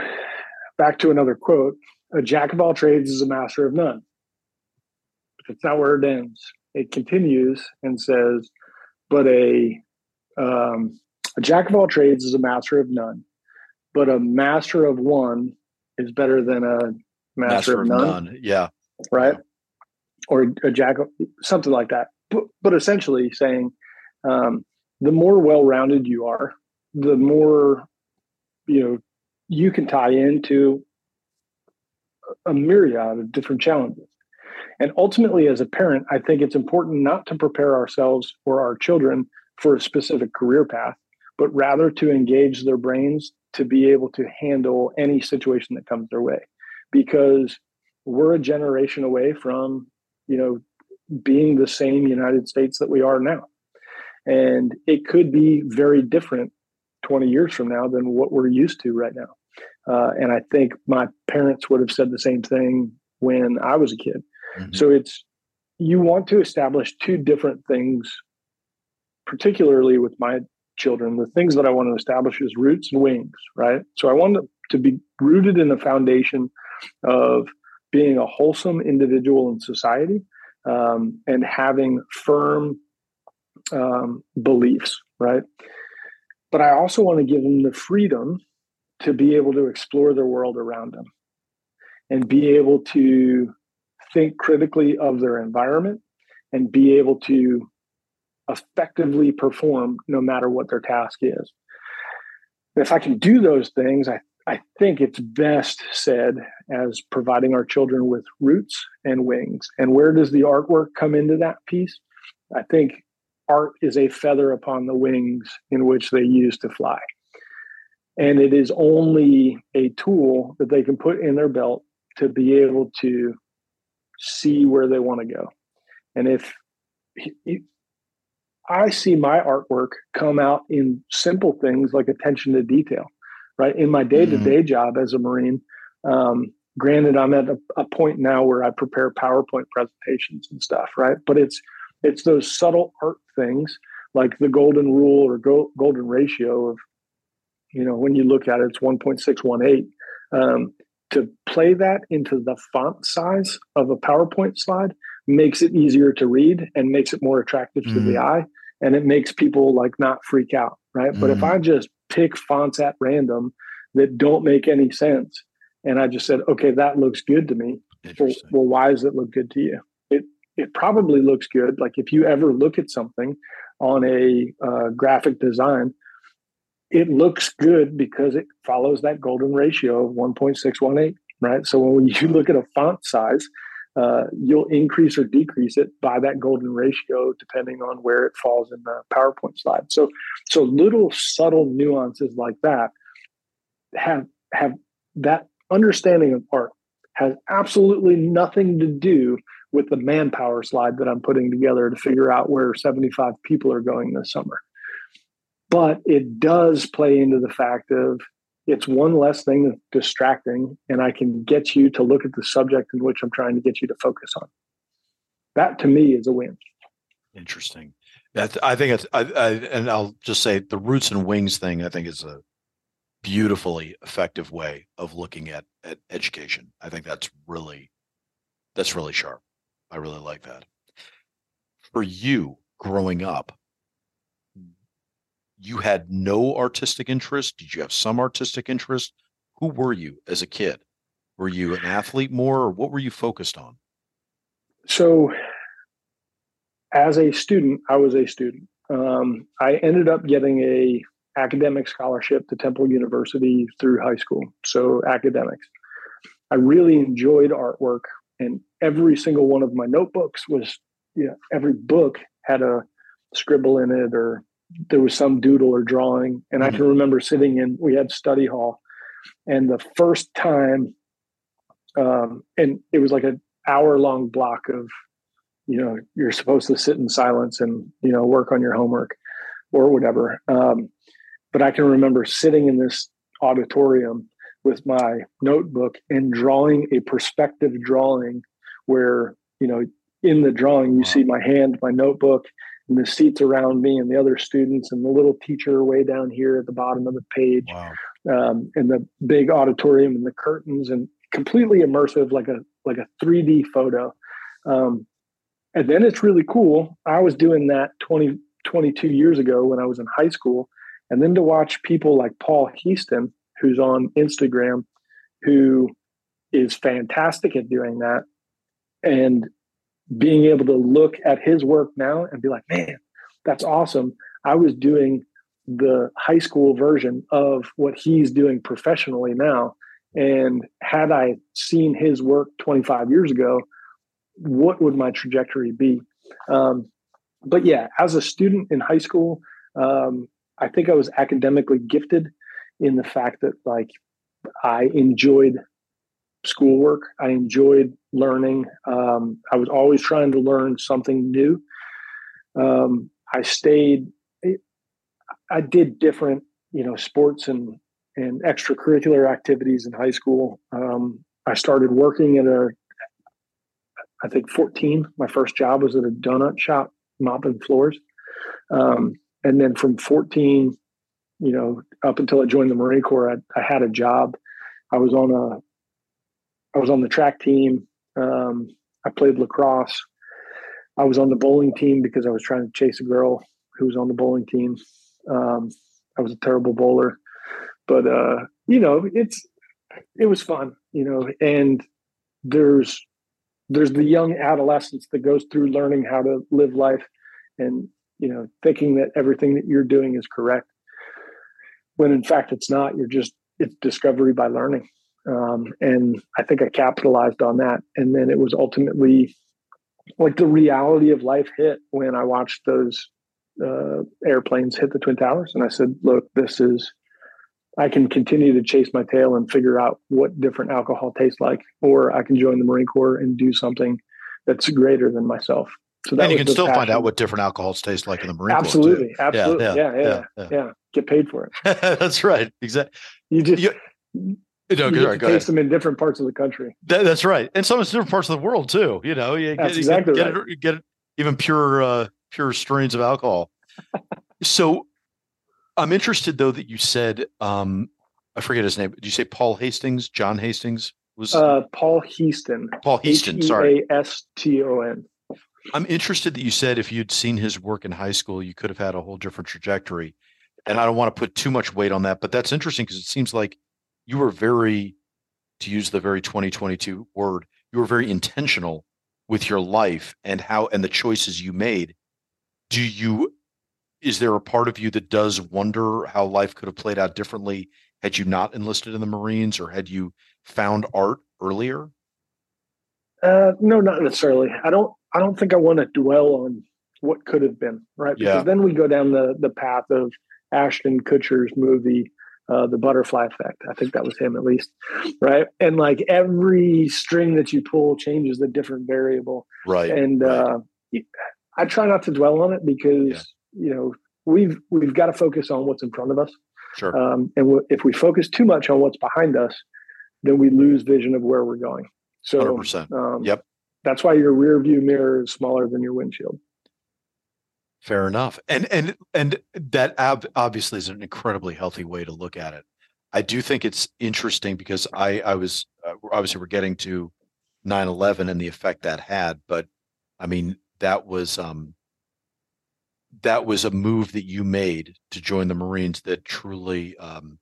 back to another quote: "A jack of all trades is a master of none." But it's not where it ends. It continues and says, "But a um, a jack of all trades is a master of none." But a master of one is better than a master, master of, none. none. Yeah. Right. Yeah. Or a jack, something like that. But, but essentially saying um, the more well rounded you are, the more, you know, you can tie into a myriad of different challenges. And ultimately, as a parent, I think it's important not to prepare ourselves or our children for a specific career path, but rather to engage their brains to be able to handle any situation that comes their way. Because we're a generation away from you know being the same united states that we are now. And it could be very different 20 years from now than what we're used to right now. Uh, and i think my parents would have said the same thing when i was a kid. Mm-hmm. so it's you want to establish two different things particularly with my children, the things that I want to establish is roots and wings, right? So I want them to be rooted in the foundation of being a wholesome individual in society um, and having firm um, beliefs, right? But I also want to give them the freedom to be able to explore the world around them and be able to think critically of their environment and be able to effectively perform no matter what their task is. If I can do those things, I, I think it's best said as providing our children with roots and wings. And where does the artwork come into that piece? I think art is a feather upon the wings in which they use to fly. And it is only a tool that they can put in their belt to be able to see where they want to go. And if I see my artwork come out in simple things like attention to detail, right? In my day to day job as a Marine, um, granted, I'm at a, a, point now where I prepare PowerPoint presentations and stuff, right? But it's it's those subtle art things like the golden rule or go, golden ratio of You know, when you look at it, it's 1.618. Um, to play that into the font size of a PowerPoint slide makes it easier to read and makes it more attractive mm-hmm. to the mm. eye. And it makes people like not freak out, right? Mm-hmm. But if mm. I just pick fonts at random that don't make any sense, and I just said, okay, that looks good to me. Well, well, why does it look good to you? It it probably looks good. Like if you ever look at something on a uh, graphic design, it looks good because it follows that golden ratio of 1.618, right? So when you [laughs] look at a font size, uh, you'll increase or decrease it by that golden ratio depending on where it falls in the PowerPoint slide. So, so little subtle nuances like that have have that understanding of art has absolutely nothing to do with the manpower slide that I'm putting together to figure out where 75 people are going this summer. But it does play into the fact of it's one less thing that's distracting, and I can get you to look at the subject in which I'm trying to get you to focus on. That to me is a win. Interesting. I think it's, I, I, and I'll just say the roots and wings thing. I think is a beautifully effective way of looking at, at education. I think that's really, that's really sharp. I really like that. For you growing up, you had no artistic interest? Did you have some artistic interest? Who were you as a kid? Were you an athlete more, or what were you focused on? So, as a student, I was a student. Um, I ended up getting a academic scholarship to Temple University through high school. So academics. I really enjoyed artwork, and every single one of my notebooks was, you know, every book had a scribble in it or there was some doodle or drawing. And mm-hmm. I can mm-hmm. remember sitting in, we had study hall, and the first time, um, and it was like an hour long block of, you know, you're supposed to sit in silence and, you know, work on your homework or whatever. Um, but I can remember sitting in this auditorium with my notebook and drawing a perspective drawing where, you know, in the drawing, you wow. see my hand, my notebook, the seats around me and the other students and the little teacher way down here at the bottom of the page wow. um, and the big auditorium and the curtains and completely immersive like a like a 3d photo. Um, and then it's really cool. I was doing that 20 22 years ago when i was in high school. And then to watch people like paul Heaston, who's on instagram who is fantastic at doing that and being able to look at his work now and be like, man, that's awesome. I was doing the high school version of what he's doing professionally now. And had I seen his work 25 years ago, what would my trajectory be? Um, but yeah, as a student in high school, um, I think I was academically gifted in the fact that like I enjoyed schoolwork. I enjoyed learning. Um, I was always trying to learn something new. Um, I stayed. I did different, you know, sports and and extracurricular activities in high school. Um, I started working at a, I think 14. My first job was at a donut shop mopping floors, um, and then from 14, you know, up until I joined the Marine Corps, I, I had a job. I was on a I was on the track team. Um, I played lacrosse. I was on the bowling team because I was trying to chase a girl who was on the bowling team. Um, I was a terrible bowler, but uh, you know, it's it was fun, you know, and there's there's the young adolescence that goes through learning how to live life and you know thinking that everything that you're doing is correct when in fact it's not you're just it's discovery by learning um, and I think I capitalized on that. And then it was ultimately like the reality of life hit when I watched those uh, airplanes hit the Twin Towers. And I said, look, this is, I can continue to chase my tail and figure out what different alcohol tastes like, or I can join the Marine Corps and do something that's greater than myself. So that and you can still passion. find out what different alcohols taste like in the Marine absolutely, Corps. Absolutely. Absolutely. Yeah yeah, yeah yeah, yeah, yeah. Get paid for it. [laughs] that's right. Exactly. You just, you, no, you to taste them in different parts of the country. That, that's right, and some different parts of the world too. You know, you that's get, exactly get, right. get, get even pure uh, pure strains of alcohol. [laughs] so, I'm interested though that you said um, I forget his name. Did you say Paul Hastings? John Hastings was uh, Paul Heaston. Paul Heaston. Sorry, A S T O N. I'm interested that you said if you'd seen his work in high school, you could have had a whole different trajectory. And I don't want to put too much weight on that, but that's interesting because it seems like you were very, to use the very 2022 word, you were very intentional with your life and how and the choices you made. Do you is there a part of you that does wonder how life could have played out differently had you not enlisted in the Marines or had you found art earlier? Uh, no, not necessarily. I don't. I don't think I want to dwell on what could have been. Right, because Yeah. then we go down the the path of Ashton Kutcher's movie, uh, The Butterfly Effect. I think that was him at least. Right, and like every string that you pull changes a different variable. Right. and right. uh, I try not to dwell on it because Yeah. you know we've we've got to focus on what's in front of us. sure. Um, and w- if we focus too much on what's behind us, then we lose vision of where we're going. So, 100%. um, Yep. that's why your rear view mirror is smaller than your windshield. Fair enough. And and and that ab- obviously is an incredibly healthy way to look at it. I do think it's interesting because I I was uh, obviously we're getting to 9/11 and the effect that had, but I mean that was um that was a move that you made to join the Marines that truly um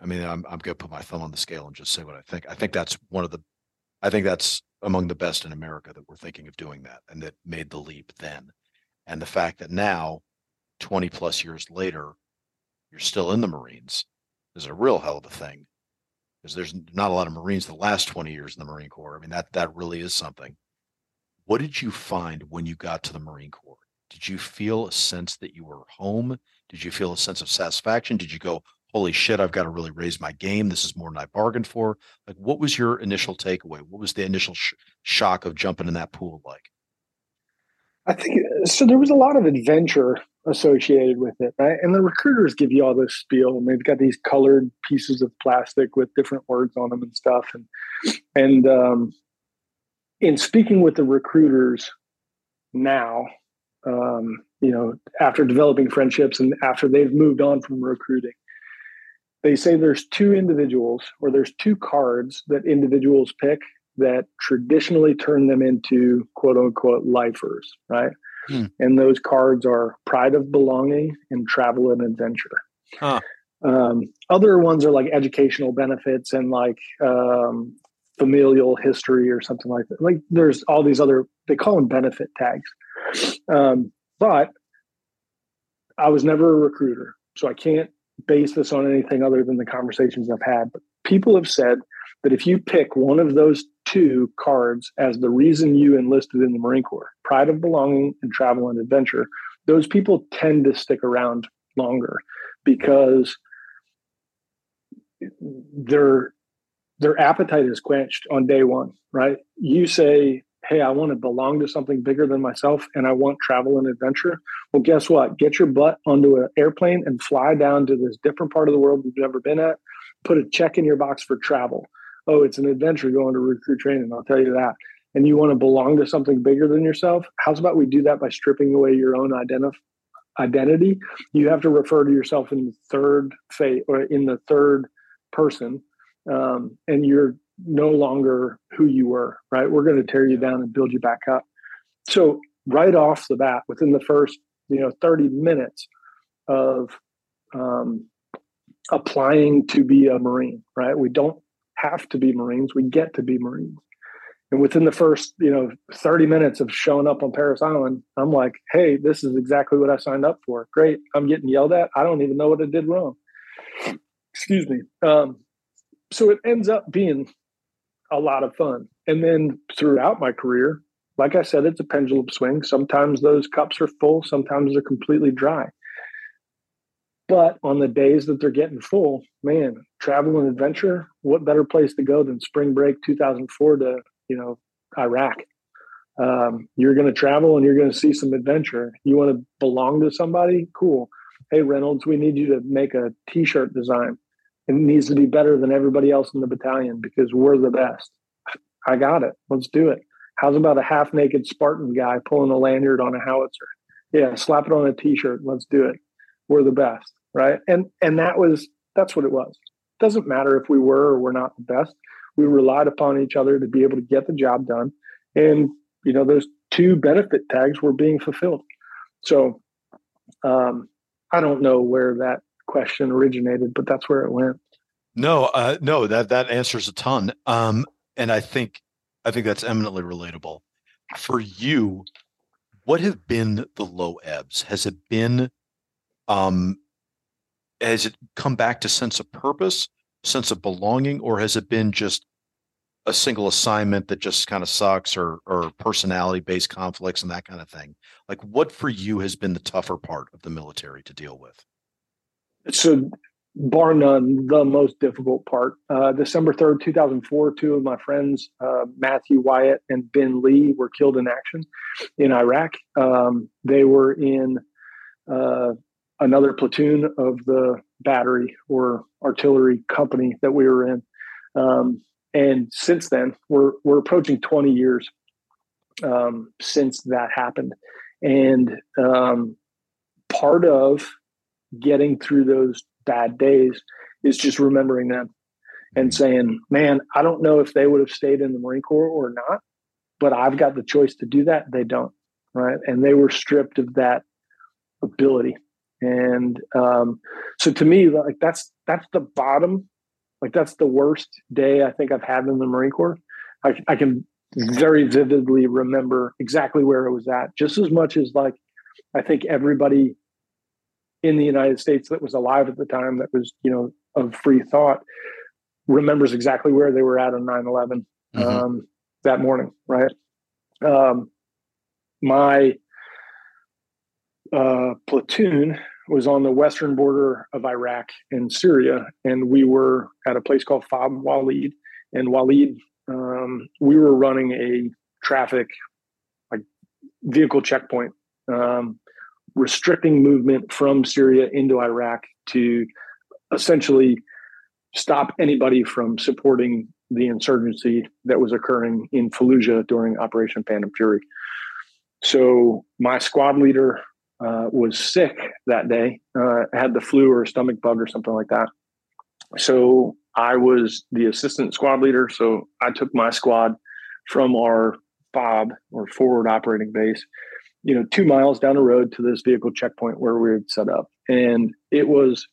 I mean I'm I'm going to put my thumb on the scale and just say what I think. I think that's one of the I think that's among the best in America that we're thinking of doing that and that made the leap then. And the fact that now, 20 plus years later, you're still in the Marines is a real hell of a thing. Because there's not a lot of Marines the last 20 years in the Marine Corps. I mean, that that really is something. What did you find when you got to the Marine Corps? Did you feel a sense that you were home? Did you feel a sense of satisfaction? Did you go, holy shit, I've got to really raise my game. This is more than I bargained for. Like, what was your initial takeaway? What was the initial sh- shock of jumping in that pool like? I think so. There was a lot of adventure associated with it, right? And the recruiters give you all this spiel, and they've got these colored pieces of plastic with different words on them and stuff. And and um, in speaking with the recruiters now, um, you know, after developing friendships and after they've moved on from recruiting, they say there's two individuals or there's two cards that individuals pick that traditionally turn them into quote unquote lifers, right? Hmm. And those cards are pride of belonging and travel and adventure. Huh. Um, other ones are like educational benefits and like um, familial history or something like that. Like there's all these other, they call them benefit tags. Um, but I was never a recruiter, so I can't base this on anything other than the conversations I've had. But people have said that if you pick one of those two cards as the reason you enlisted in the Marine Corps, pride of belonging and travel and adventure, those people tend to stick around longer because their their appetite is quenched on day one, right? You say, Hey, I want to belong to something bigger than myself and I want travel and adventure. Well, guess what? Get your butt onto an airplane and fly down to this different part of the world you've never been at. Put a check in your box for travel. Oh, it's an adventure going to recruit training. I'll tell you that. And you want to belong to something bigger than yourself? How's about we do that by stripping away your own identif- identity? You have to refer to yourself in the third phase or in the third person, um, and you're no longer who you were. Right? We're going to tear you down and build you back up. So right off the bat, within the first you know 30 minutes of um, applying to be a Marine, right? We don't have to be Marines. We get to be Marines. And within the first, you know, 30 minutes of showing up on Parris Island, I'm like, hey, this is exactly what I signed up for. Great. I'm getting yelled at. I don't even know what I did wrong. Excuse me. Um, so it ends up being a lot of fun. And then throughout my career, like I said, it's a pendulum swing. Sometimes those cups are full, sometimes they're completely dry. But on the days that they're getting full, man, travel and adventure, what better place to go than spring break 2004 to, you know, Iraq? Um, you're going to travel and you're going to see some adventure. You want to belong to somebody? Cool. Hey, Reynolds, we need you to make a t shirt design. It needs to be better than everybody else in the battalion because we're the best. I got it. Let's do it. How's about a half naked Spartan guy pulling a lanyard on a howitzer? Yeah, slap it on a t shirt. Let's do it We're the best, right? And and that was that's what it was. Doesn't matter if we were or we're not the best. We relied upon each other to be able to get the job done, and you know those two benefit tags were being fulfilled. So um, I don't know where that question originated, but that's where it went. No, uh, no, that that answers a ton, um, and I think I think that's eminently relatable. For you, what have been the low ebbs? Has it been, um, has it come back to sense of purpose, sense of belonging, or has it been just a single assignment that just kind of sucks, or or personality based conflicts and that kind of thing? Like, what for you has been the tougher part of the military to deal with? So bar none, the most difficult part. Uh, December 3rd, 2004, two of my friends, uh, Matthew Wyatt and Ben Lee, were killed in action in Iraq. Um, they were in uh, another platoon of the battery or artillery company that we were in. Um, and since then, we're, we're approaching 20 years um, since that happened. And um, part of getting through those bad days is just remembering them and saying, man, I don't know if they would have stayed in the Marine Corps or not, but I've got the choice to do that. They don't. Right. And they were stripped of that ability. And um, so to me, like that's that's the bottom, like that's the worst day I think I've had in the Marine Corps. I, I can very vividly remember exactly where it was at, just as much as like I think everybody in the United States that was alive at the time that was, you know, of free thought remembers exactly where they were at on 9 11 mm-hmm. um, that morning, right? Um, my uh, platoon was on the western border of Iraq and Syria, and we were at a place called Fob Walid. And Walid, um, we were running a traffic like vehicle checkpoint um, restricting movement from Syria into Iraq to essentially stop anybody from supporting the insurgency that was occurring in Fallujah during Operation Phantom Fury. So my squad leader uh, was sick that day, uh, had the flu or a stomach bug or something like that. So I was the assistant squad leader. So I took my squad from our FOB or forward operating base you know, two miles down the road to this vehicle checkpoint where we had set up. And it was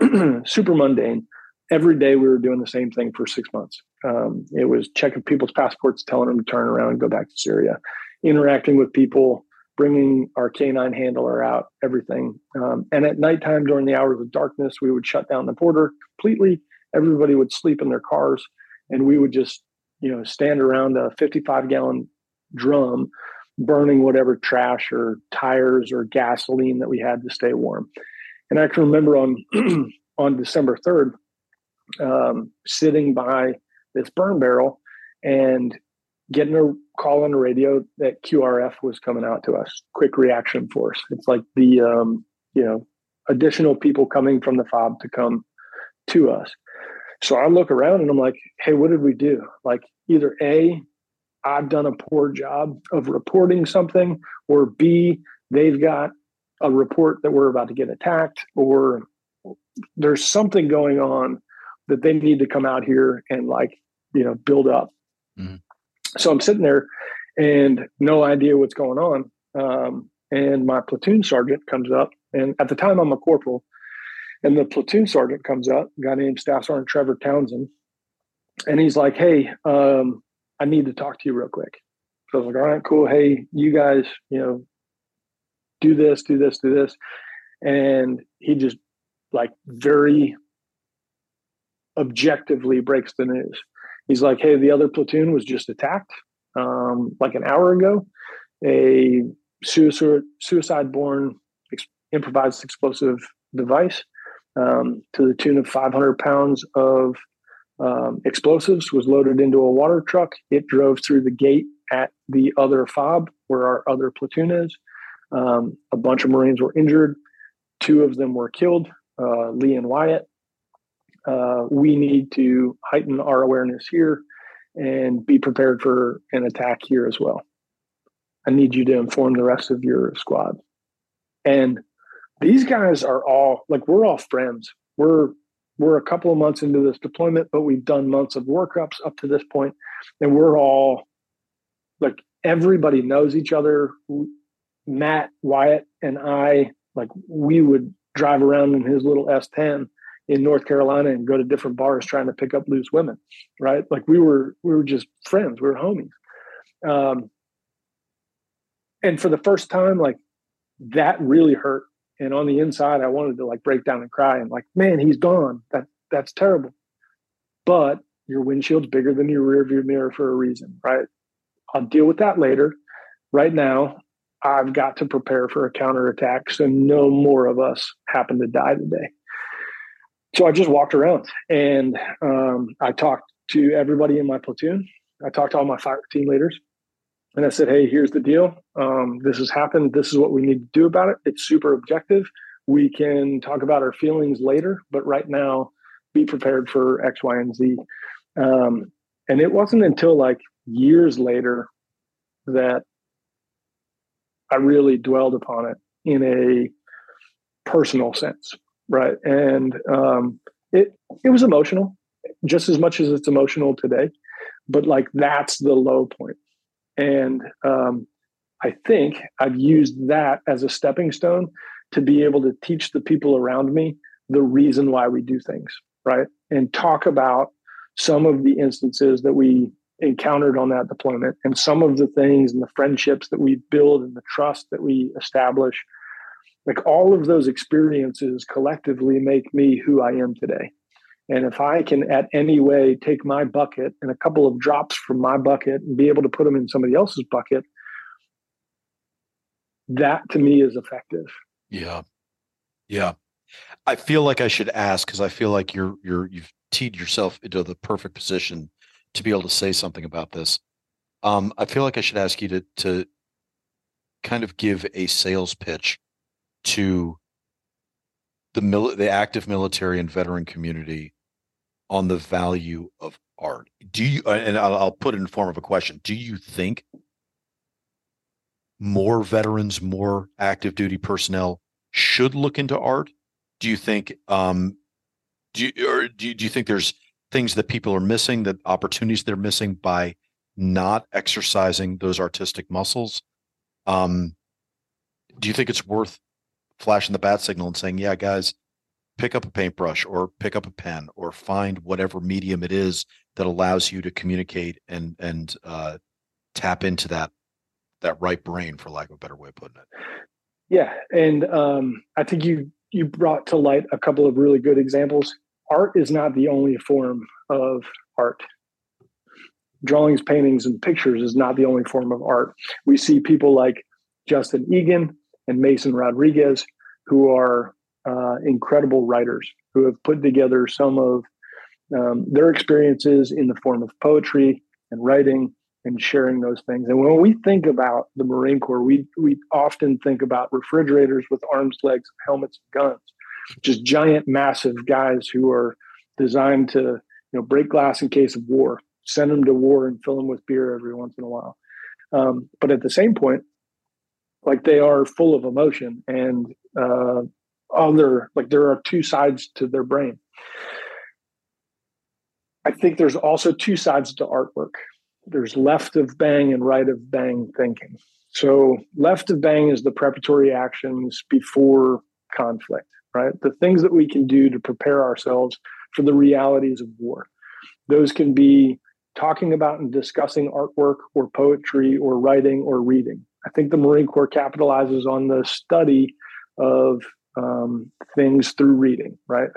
[clears throat] super mundane. Every day we were doing the same thing for six months. Um, it was checking people's passports, telling them to turn around and go back to Syria, interacting with people, bringing our canine handler out, everything. Um, and at nighttime, during the hours of darkness, we would shut down the border completely. Everybody would sleep in their cars, and we would just, you know, stand around a 55 gallon drum burning whatever trash or tires or gasoline that we had to stay warm. And I can remember on [clears throat] on December third, um, sitting by this burn barrel and getting a call on the radio that QRF was coming out to us, Quick Reaction Force. It's like the um, you know additional people coming from the FOB to come to us. So I look around and I'm like, hey, what did we do? Like either A, I've done a poor job of reporting something, or B, they've got a report that we're about to get attacked, or there's something going on that they need to come out here and like, you know, build up. Mm-hmm. So I'm sitting there and no idea what's going on. Um, and my platoon sergeant comes up, and at the time I'm a corporal, and the platoon sergeant comes up, a guy named Staff Sergeant Trevor Townsend, and he's like, "Hey, um, I need to talk to you real quick. So I was like, all right, cool. Hey, you guys, you know, do this, do this, do this. And he just like very objectively breaks the news. He's like, hey, the other platoon was just attacked um, like an hour ago. A suicide suicide born ex- improvised explosive device um, to the tune of 500 pounds of um, explosives was loaded into a water truck. It drove through the gate at the other fob where our other platoon is. Um, a bunch of Marines were injured. Two of them were killed, uh, Lee and Wyatt. Uh, we need to heighten our awareness here and be prepared for an attack here as well. I need you to inform the rest of your squad. And these guys are all like we're all friends. We're we're a couple of months into this deployment, but we've done months of workups up to this point, and we're all like everybody knows each other. Matt Wyatt and I, like we would drive around in his little S10 in North Carolina and go to different bars trying to pick up loose women, right? Like we were we were just friends, we were homies. Um, and for the first time, like that really hurt. And on the inside, I wanted to like break down and cry and like, man, he's gone. That that's terrible. But your windshield's bigger than your rear view mirror for a reason, right? I'll deal with that later. Right now, I've got to prepare for a counterattack so no more of us happen to die today. So I just walked around and um, I talked to everybody in my platoon. I talked to all my fire team leaders and I said, hey, here's the deal. Um, this has happened. This is what we need to do about it. It's super objective. We can talk about our feelings later, but right now, be prepared for X, Y, and Z. Um, and it wasn't until like years later that I really dwelled upon it in a personal sense, right? And um, it it was emotional, just as much as it's emotional today. But like that's the low point, and um, I think I've used that as a stepping stone to be able to teach the people around me the reason why we do things, right? And talk about some of the instances that we encountered on that deployment and some of the things and the friendships that we build and the trust that we establish like all of those experiences collectively make me who i am today and if i can at any way take my bucket and a couple of drops from my bucket and be able to put them in somebody else's bucket that to me is effective. Yeah. Yeah. I feel like i should ask because i feel like you're you're you've teed yourself into the perfect position to be able to say something about this. Um, I feel like I should ask you to to kind of give a sales pitch to the mil- the active military and veteran community on the value of art. Do you? And I'll, I'll put it in form of a question. Do you think more veterans, more active duty personnel should look into art? Do you think? Um, do you, or do you, do you think there's things that people are missing, that opportunities they're missing by not exercising those artistic muscles. Um, do you think it's worth flashing the bat signal and saying, yeah, guys, pick up a paintbrush or pick up a pen or find whatever medium it is that allows you to communicate and and uh, tap into that that right brain, for lack of a better way of putting it. Yeah, and um, I think you you brought to light a couple of really good examples art is not the only form of art. Drawings, paintings, and pictures is not the only form of art. We see people like Justin Egan and Mason Rodriguez, who are uh, incredible writers who have put together some of um, their experiences in the form of poetry and writing and sharing those things. And when we think about the Marine Corps, we we often think about refrigerators with arms, legs, helmets, and guns just giant, massive guys who are designed to, you know, break glass in case of war, send them to war and fill them with beer every once in a while. Um, but at the same point, like they are full of emotion and uh, other, like there are two sides to their brain. I think there's also two sides to artwork. There's left of bang and right of bang thinking. So left of bang is the preparatory actions before conflict right? The things that we can do to prepare ourselves for the realities of war. Those can be talking about and discussing artwork or poetry or writing or reading. I think the Marine Corps capitalizes on the study of um, things through reading, right?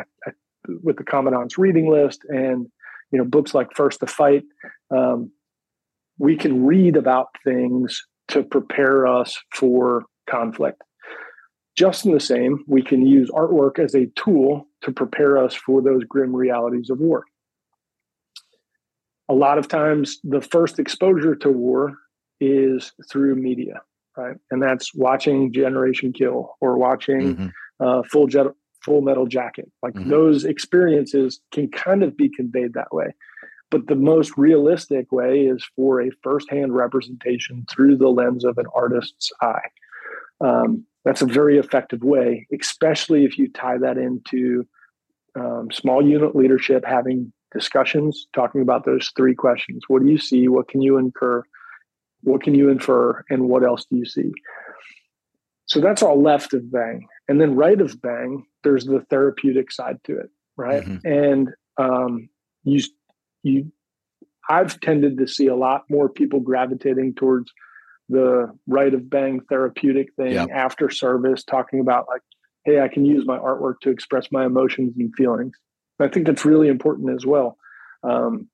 With the commandant's reading list and you know books like First to Fight, um, we can read about things to prepare us for conflict. Just in the same, we can use artwork as a tool to prepare us for those grim realities of war. A lot of times, the first exposure to war is through media, right? And that's watching Generation Kill or watching mm-hmm. Uh, Full Jet, Full Metal Jacket. Like mm-hmm. those experiences can kind of be conveyed that way. But the most realistic way is for a firsthand representation through the lens of an artist's eye. Um, that's a very effective way, especially if you tie that into um, small unit leadership, having discussions, talking about those three questions. What do you see? What can you incur? What can you infer? And what else do you see? So that's all left of bang. And then right of bang, there's the therapeutic side to it, right? Mm-hmm. And um, you, you, I've tended to see a lot more people gravitating towards the right of bang therapeutic thing yep. after service, talking about like, hey, I can use my artwork to express my emotions and feelings. I think that's really important as well. Um,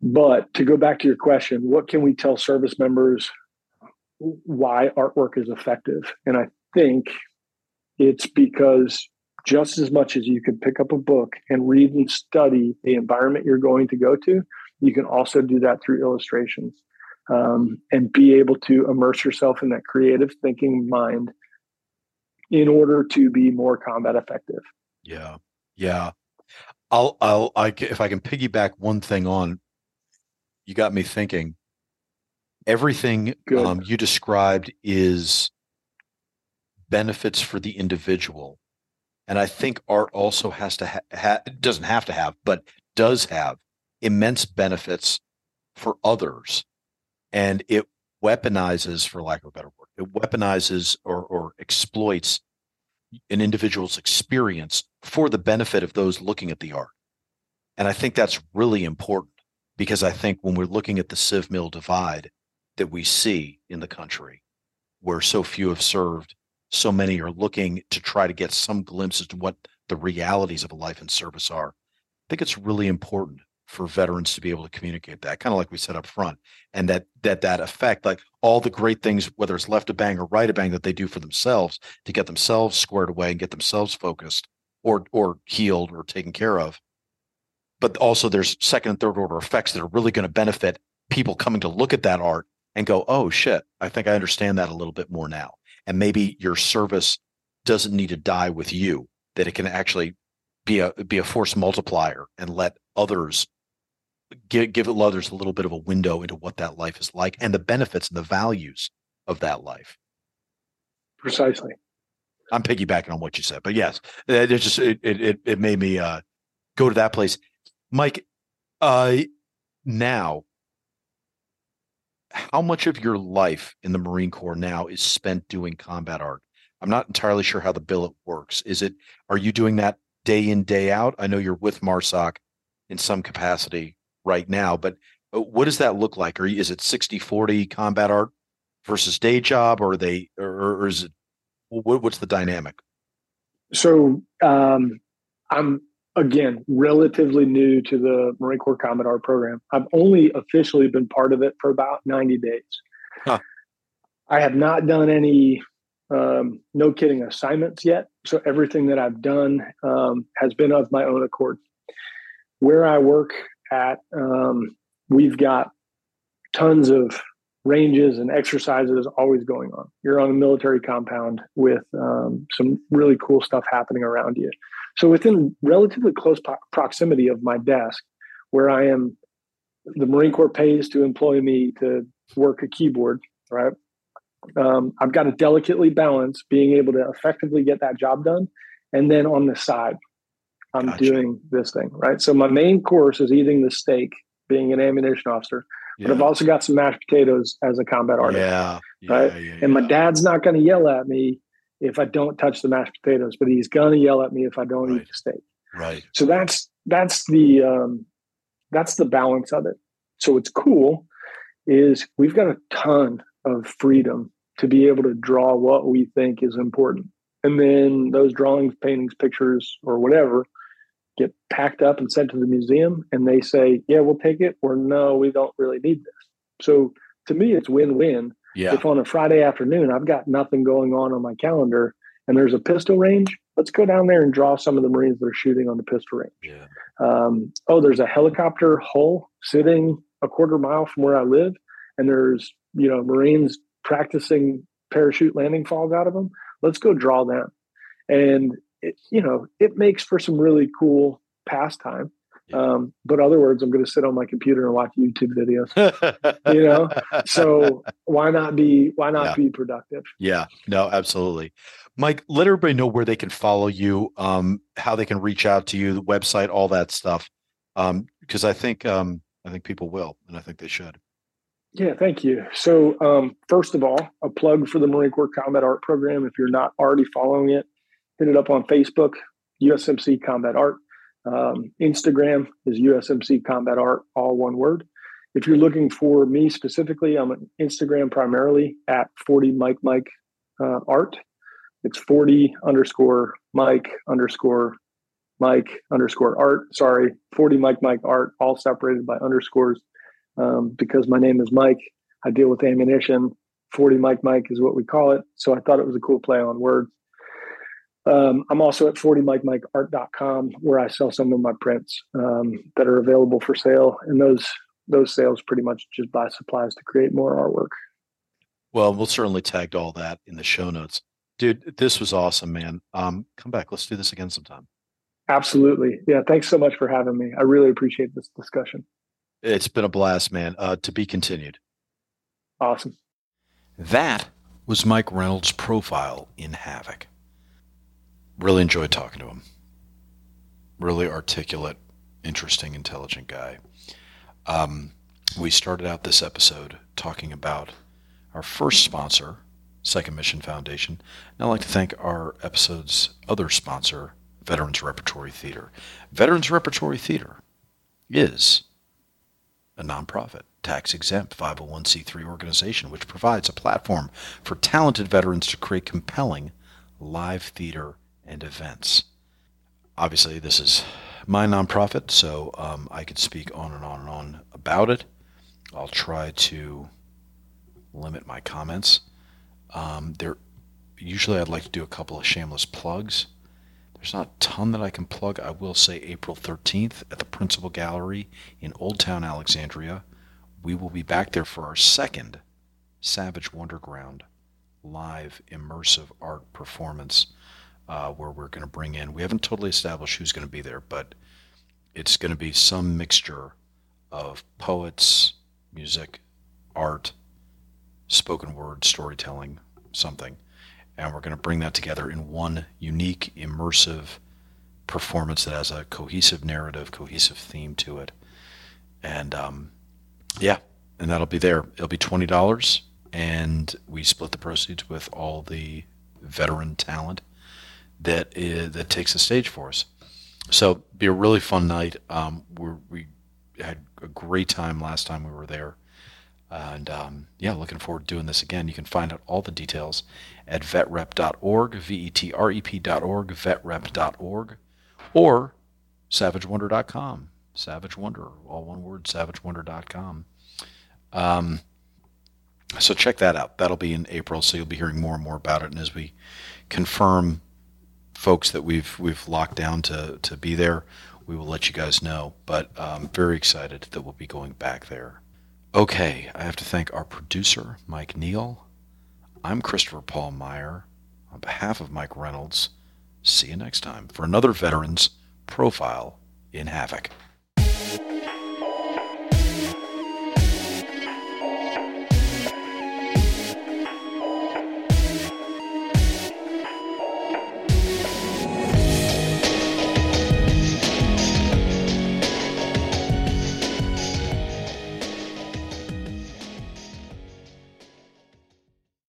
but to go back to your question, what can we tell service members why artwork is effective? And I think it's because just as much as you can pick up a book and read and study the environment you're going to go to, you can also do that through illustrations um, and be able to immerse yourself in that creative thinking mind in order to be more combat effective. Yeah. Yeah. I'll, I'll, I, if I can piggyback one thing on, you got me thinking. Everything um, you described is benefits for the individual, and I think art also has to ha-, ha- doesn't have to have, but does have immense benefits for others, and it weaponizes, for lack of a better word, it weaponizes or, or exploits an individual's experience for the benefit of those looking at the art. And I think that's really important because I think when we're looking at the civ-mil divide that we see in the country, where so few have served, so many are looking to try to get some glimpses to what the realities of a life in service are. I think it's really important for veterans to be able to communicate that kind of like we said up front and that that that effect like all the great things whether it's left a bang or right a bang that they do for themselves to get themselves squared away and get themselves focused or or healed or taken care of but also there's second and third order effects that are really going to benefit people coming to look at that art and go oh shit i think i understand that a little bit more now and maybe your service doesn't need to die with you that it can actually be a be a force multiplier and let others give give others a little bit of a window into what that life is like and the benefits and the values of that life. Precisely. I'm piggybacking on what you said, but yes, it, just it, it it made me uh, go to that place. Mike, uh, now, how much of your life in the Marine Corps now is spent doing combat art? I'm not entirely sure how the billet works. Is it are you doing that day in day out? I know you're with MARSOC in some capacity right now, but uh, what does that look like? Or is it 60 40 combat art versus day job, or they, or, or is it, what, what's the dynamic? So um, I'm again relatively new to the Marine Corps Art program. I've only officially been part of it for about 90 days. Huh. I have not done any, um, no kidding, assignments yet. So everything that I've done um, has been of my own accord. Where I work at. Um, we've got tons of ranges and exercises always going on. You're on a military compound with um, some really cool stuff happening around you. So within relatively close po- proximity of my desk, where I am, the Marine Corps pays to employ me to work a keyboard. Right. Um, I've got to delicately balance being able to effectively get that job done, and then on the side, I'm gotcha. doing this thing, right? So my main course is eating the steak, being an ammunition officer, yeah. but I've also got some mashed potatoes as a combat artist. Yeah. right. Yeah, and my dad's not going to yell at me if I don't touch the mashed potatoes, but he's going to yell at me if I don't right. eat the steak. Right. So that's that's the um, that's the balance of it. So what's cool is we've got a ton of freedom to be able to draw what we think is important. And then those drawings, paintings, pictures, or whatever get packed up and sent to the museum and they say, yeah, we'll take it, or no, we don't really need this. So to me, it's win win. Yeah. If on a Friday afternoon I've got nothing going on on my calendar and there's a pistol range, let's go down there and draw some of the Marines that are shooting on the pistol range. Yeah. Um, oh, there's a helicopter hull sitting a quarter mile from where I live, and there's you know Marines practicing parachute landing falls out of them. Let's go draw them. And it, you know, it makes for some really cool pastime. Yeah. Um, but other words, I'm going to sit on my computer and watch YouTube videos. [laughs] you know, so why not be why not yeah. be productive? Yeah, no, absolutely. Mike, let everybody know where they can follow you, um, how they can reach out to you, the website, all that stuff. Um, because I think um, I think people will, and I think they should. Yeah, thank you. So, um, first of all, a plug for the Marine Corps Combat Art Program. If you're not already following it, hit it up on Facebook, USMC Combat Art. Um, Instagram is USMC Combat Art, all one word. If you're looking for me specifically, I'm on Instagram primarily at 40 Mike Mike uh, Art. It's 40 underscore Mike underscore Mike underscore Art. Sorry, 40 Mike Mike Art, all separated by underscores um, because my name is Mike. I deal with ammunition. 40 Mike Mike is what we call it. So I thought it was a cool play on words. Um, I'm also at 40mikemikeart.com where I sell some of my prints um, that are available for sale. And those those sales pretty much just buy supplies to create more artwork. Well, we'll certainly tag all that in the show notes. Dude, this was awesome, man. Um, come back. Let's do this again sometime. Absolutely. Yeah. Thanks so much for having me. I really appreciate this discussion. It's been a blast, man. Uh, to be continued. Awesome. That was Mike Reynolds' profile in Havoc. Really enjoyed talking to him. Really articulate, interesting, intelligent guy. Um, we started out this episode talking about our first sponsor, Second Mission Foundation. And I'd like to thank our episode's other sponsor, Veterans Repertory Theater. Veterans Repertory Theater is a nonprofit, tax exempt 501c3 organization which provides a platform for talented veterans to create compelling live theater and events. Obviously, this is my nonprofit, so um, I could speak on and on and on about it. I'll try to limit my comments. Um, there, usually, I'd like to do a couple of shameless plugs. There's not a ton that I can plug. I will say April 13th at the Principle Gallery in Old Town Alexandria. We will be back there for our second Savage Wonderground live immersive art performance uh, where we're going to bring in, we haven't totally established who's going to be there, but it's going to be some mixture of poets, music, art, spoken word, storytelling, something. And we're going to bring that together in one unique, immersive performance that has a cohesive narrative, cohesive theme to it. And um, yeah, and that'll be there. It'll be $20, and we split the proceeds with all the veteran talent that is, that takes the stage for us. So be a really fun night. Um, we had a great time last time we were there, and um, yeah, looking forward to doing this again. You can find out all the details at vetrep.org, v-e-t-r-e-p.org, vetrep.org, or savagewonder.com. Savage Wonder, all one word, savagewonder.com. Um, so check that out. That'll be in April, so you'll be hearing more and more about it. And as we confirm folks that we've we've locked down to to be there, we will let you guys know. But I'm um, very excited that we'll be going back there. Okay, I have to thank our producer, Mike Neal. I'm Christopher Paul Meyer. On behalf of Mike Reynolds, see you next time for another Veterans Profile in Havoc.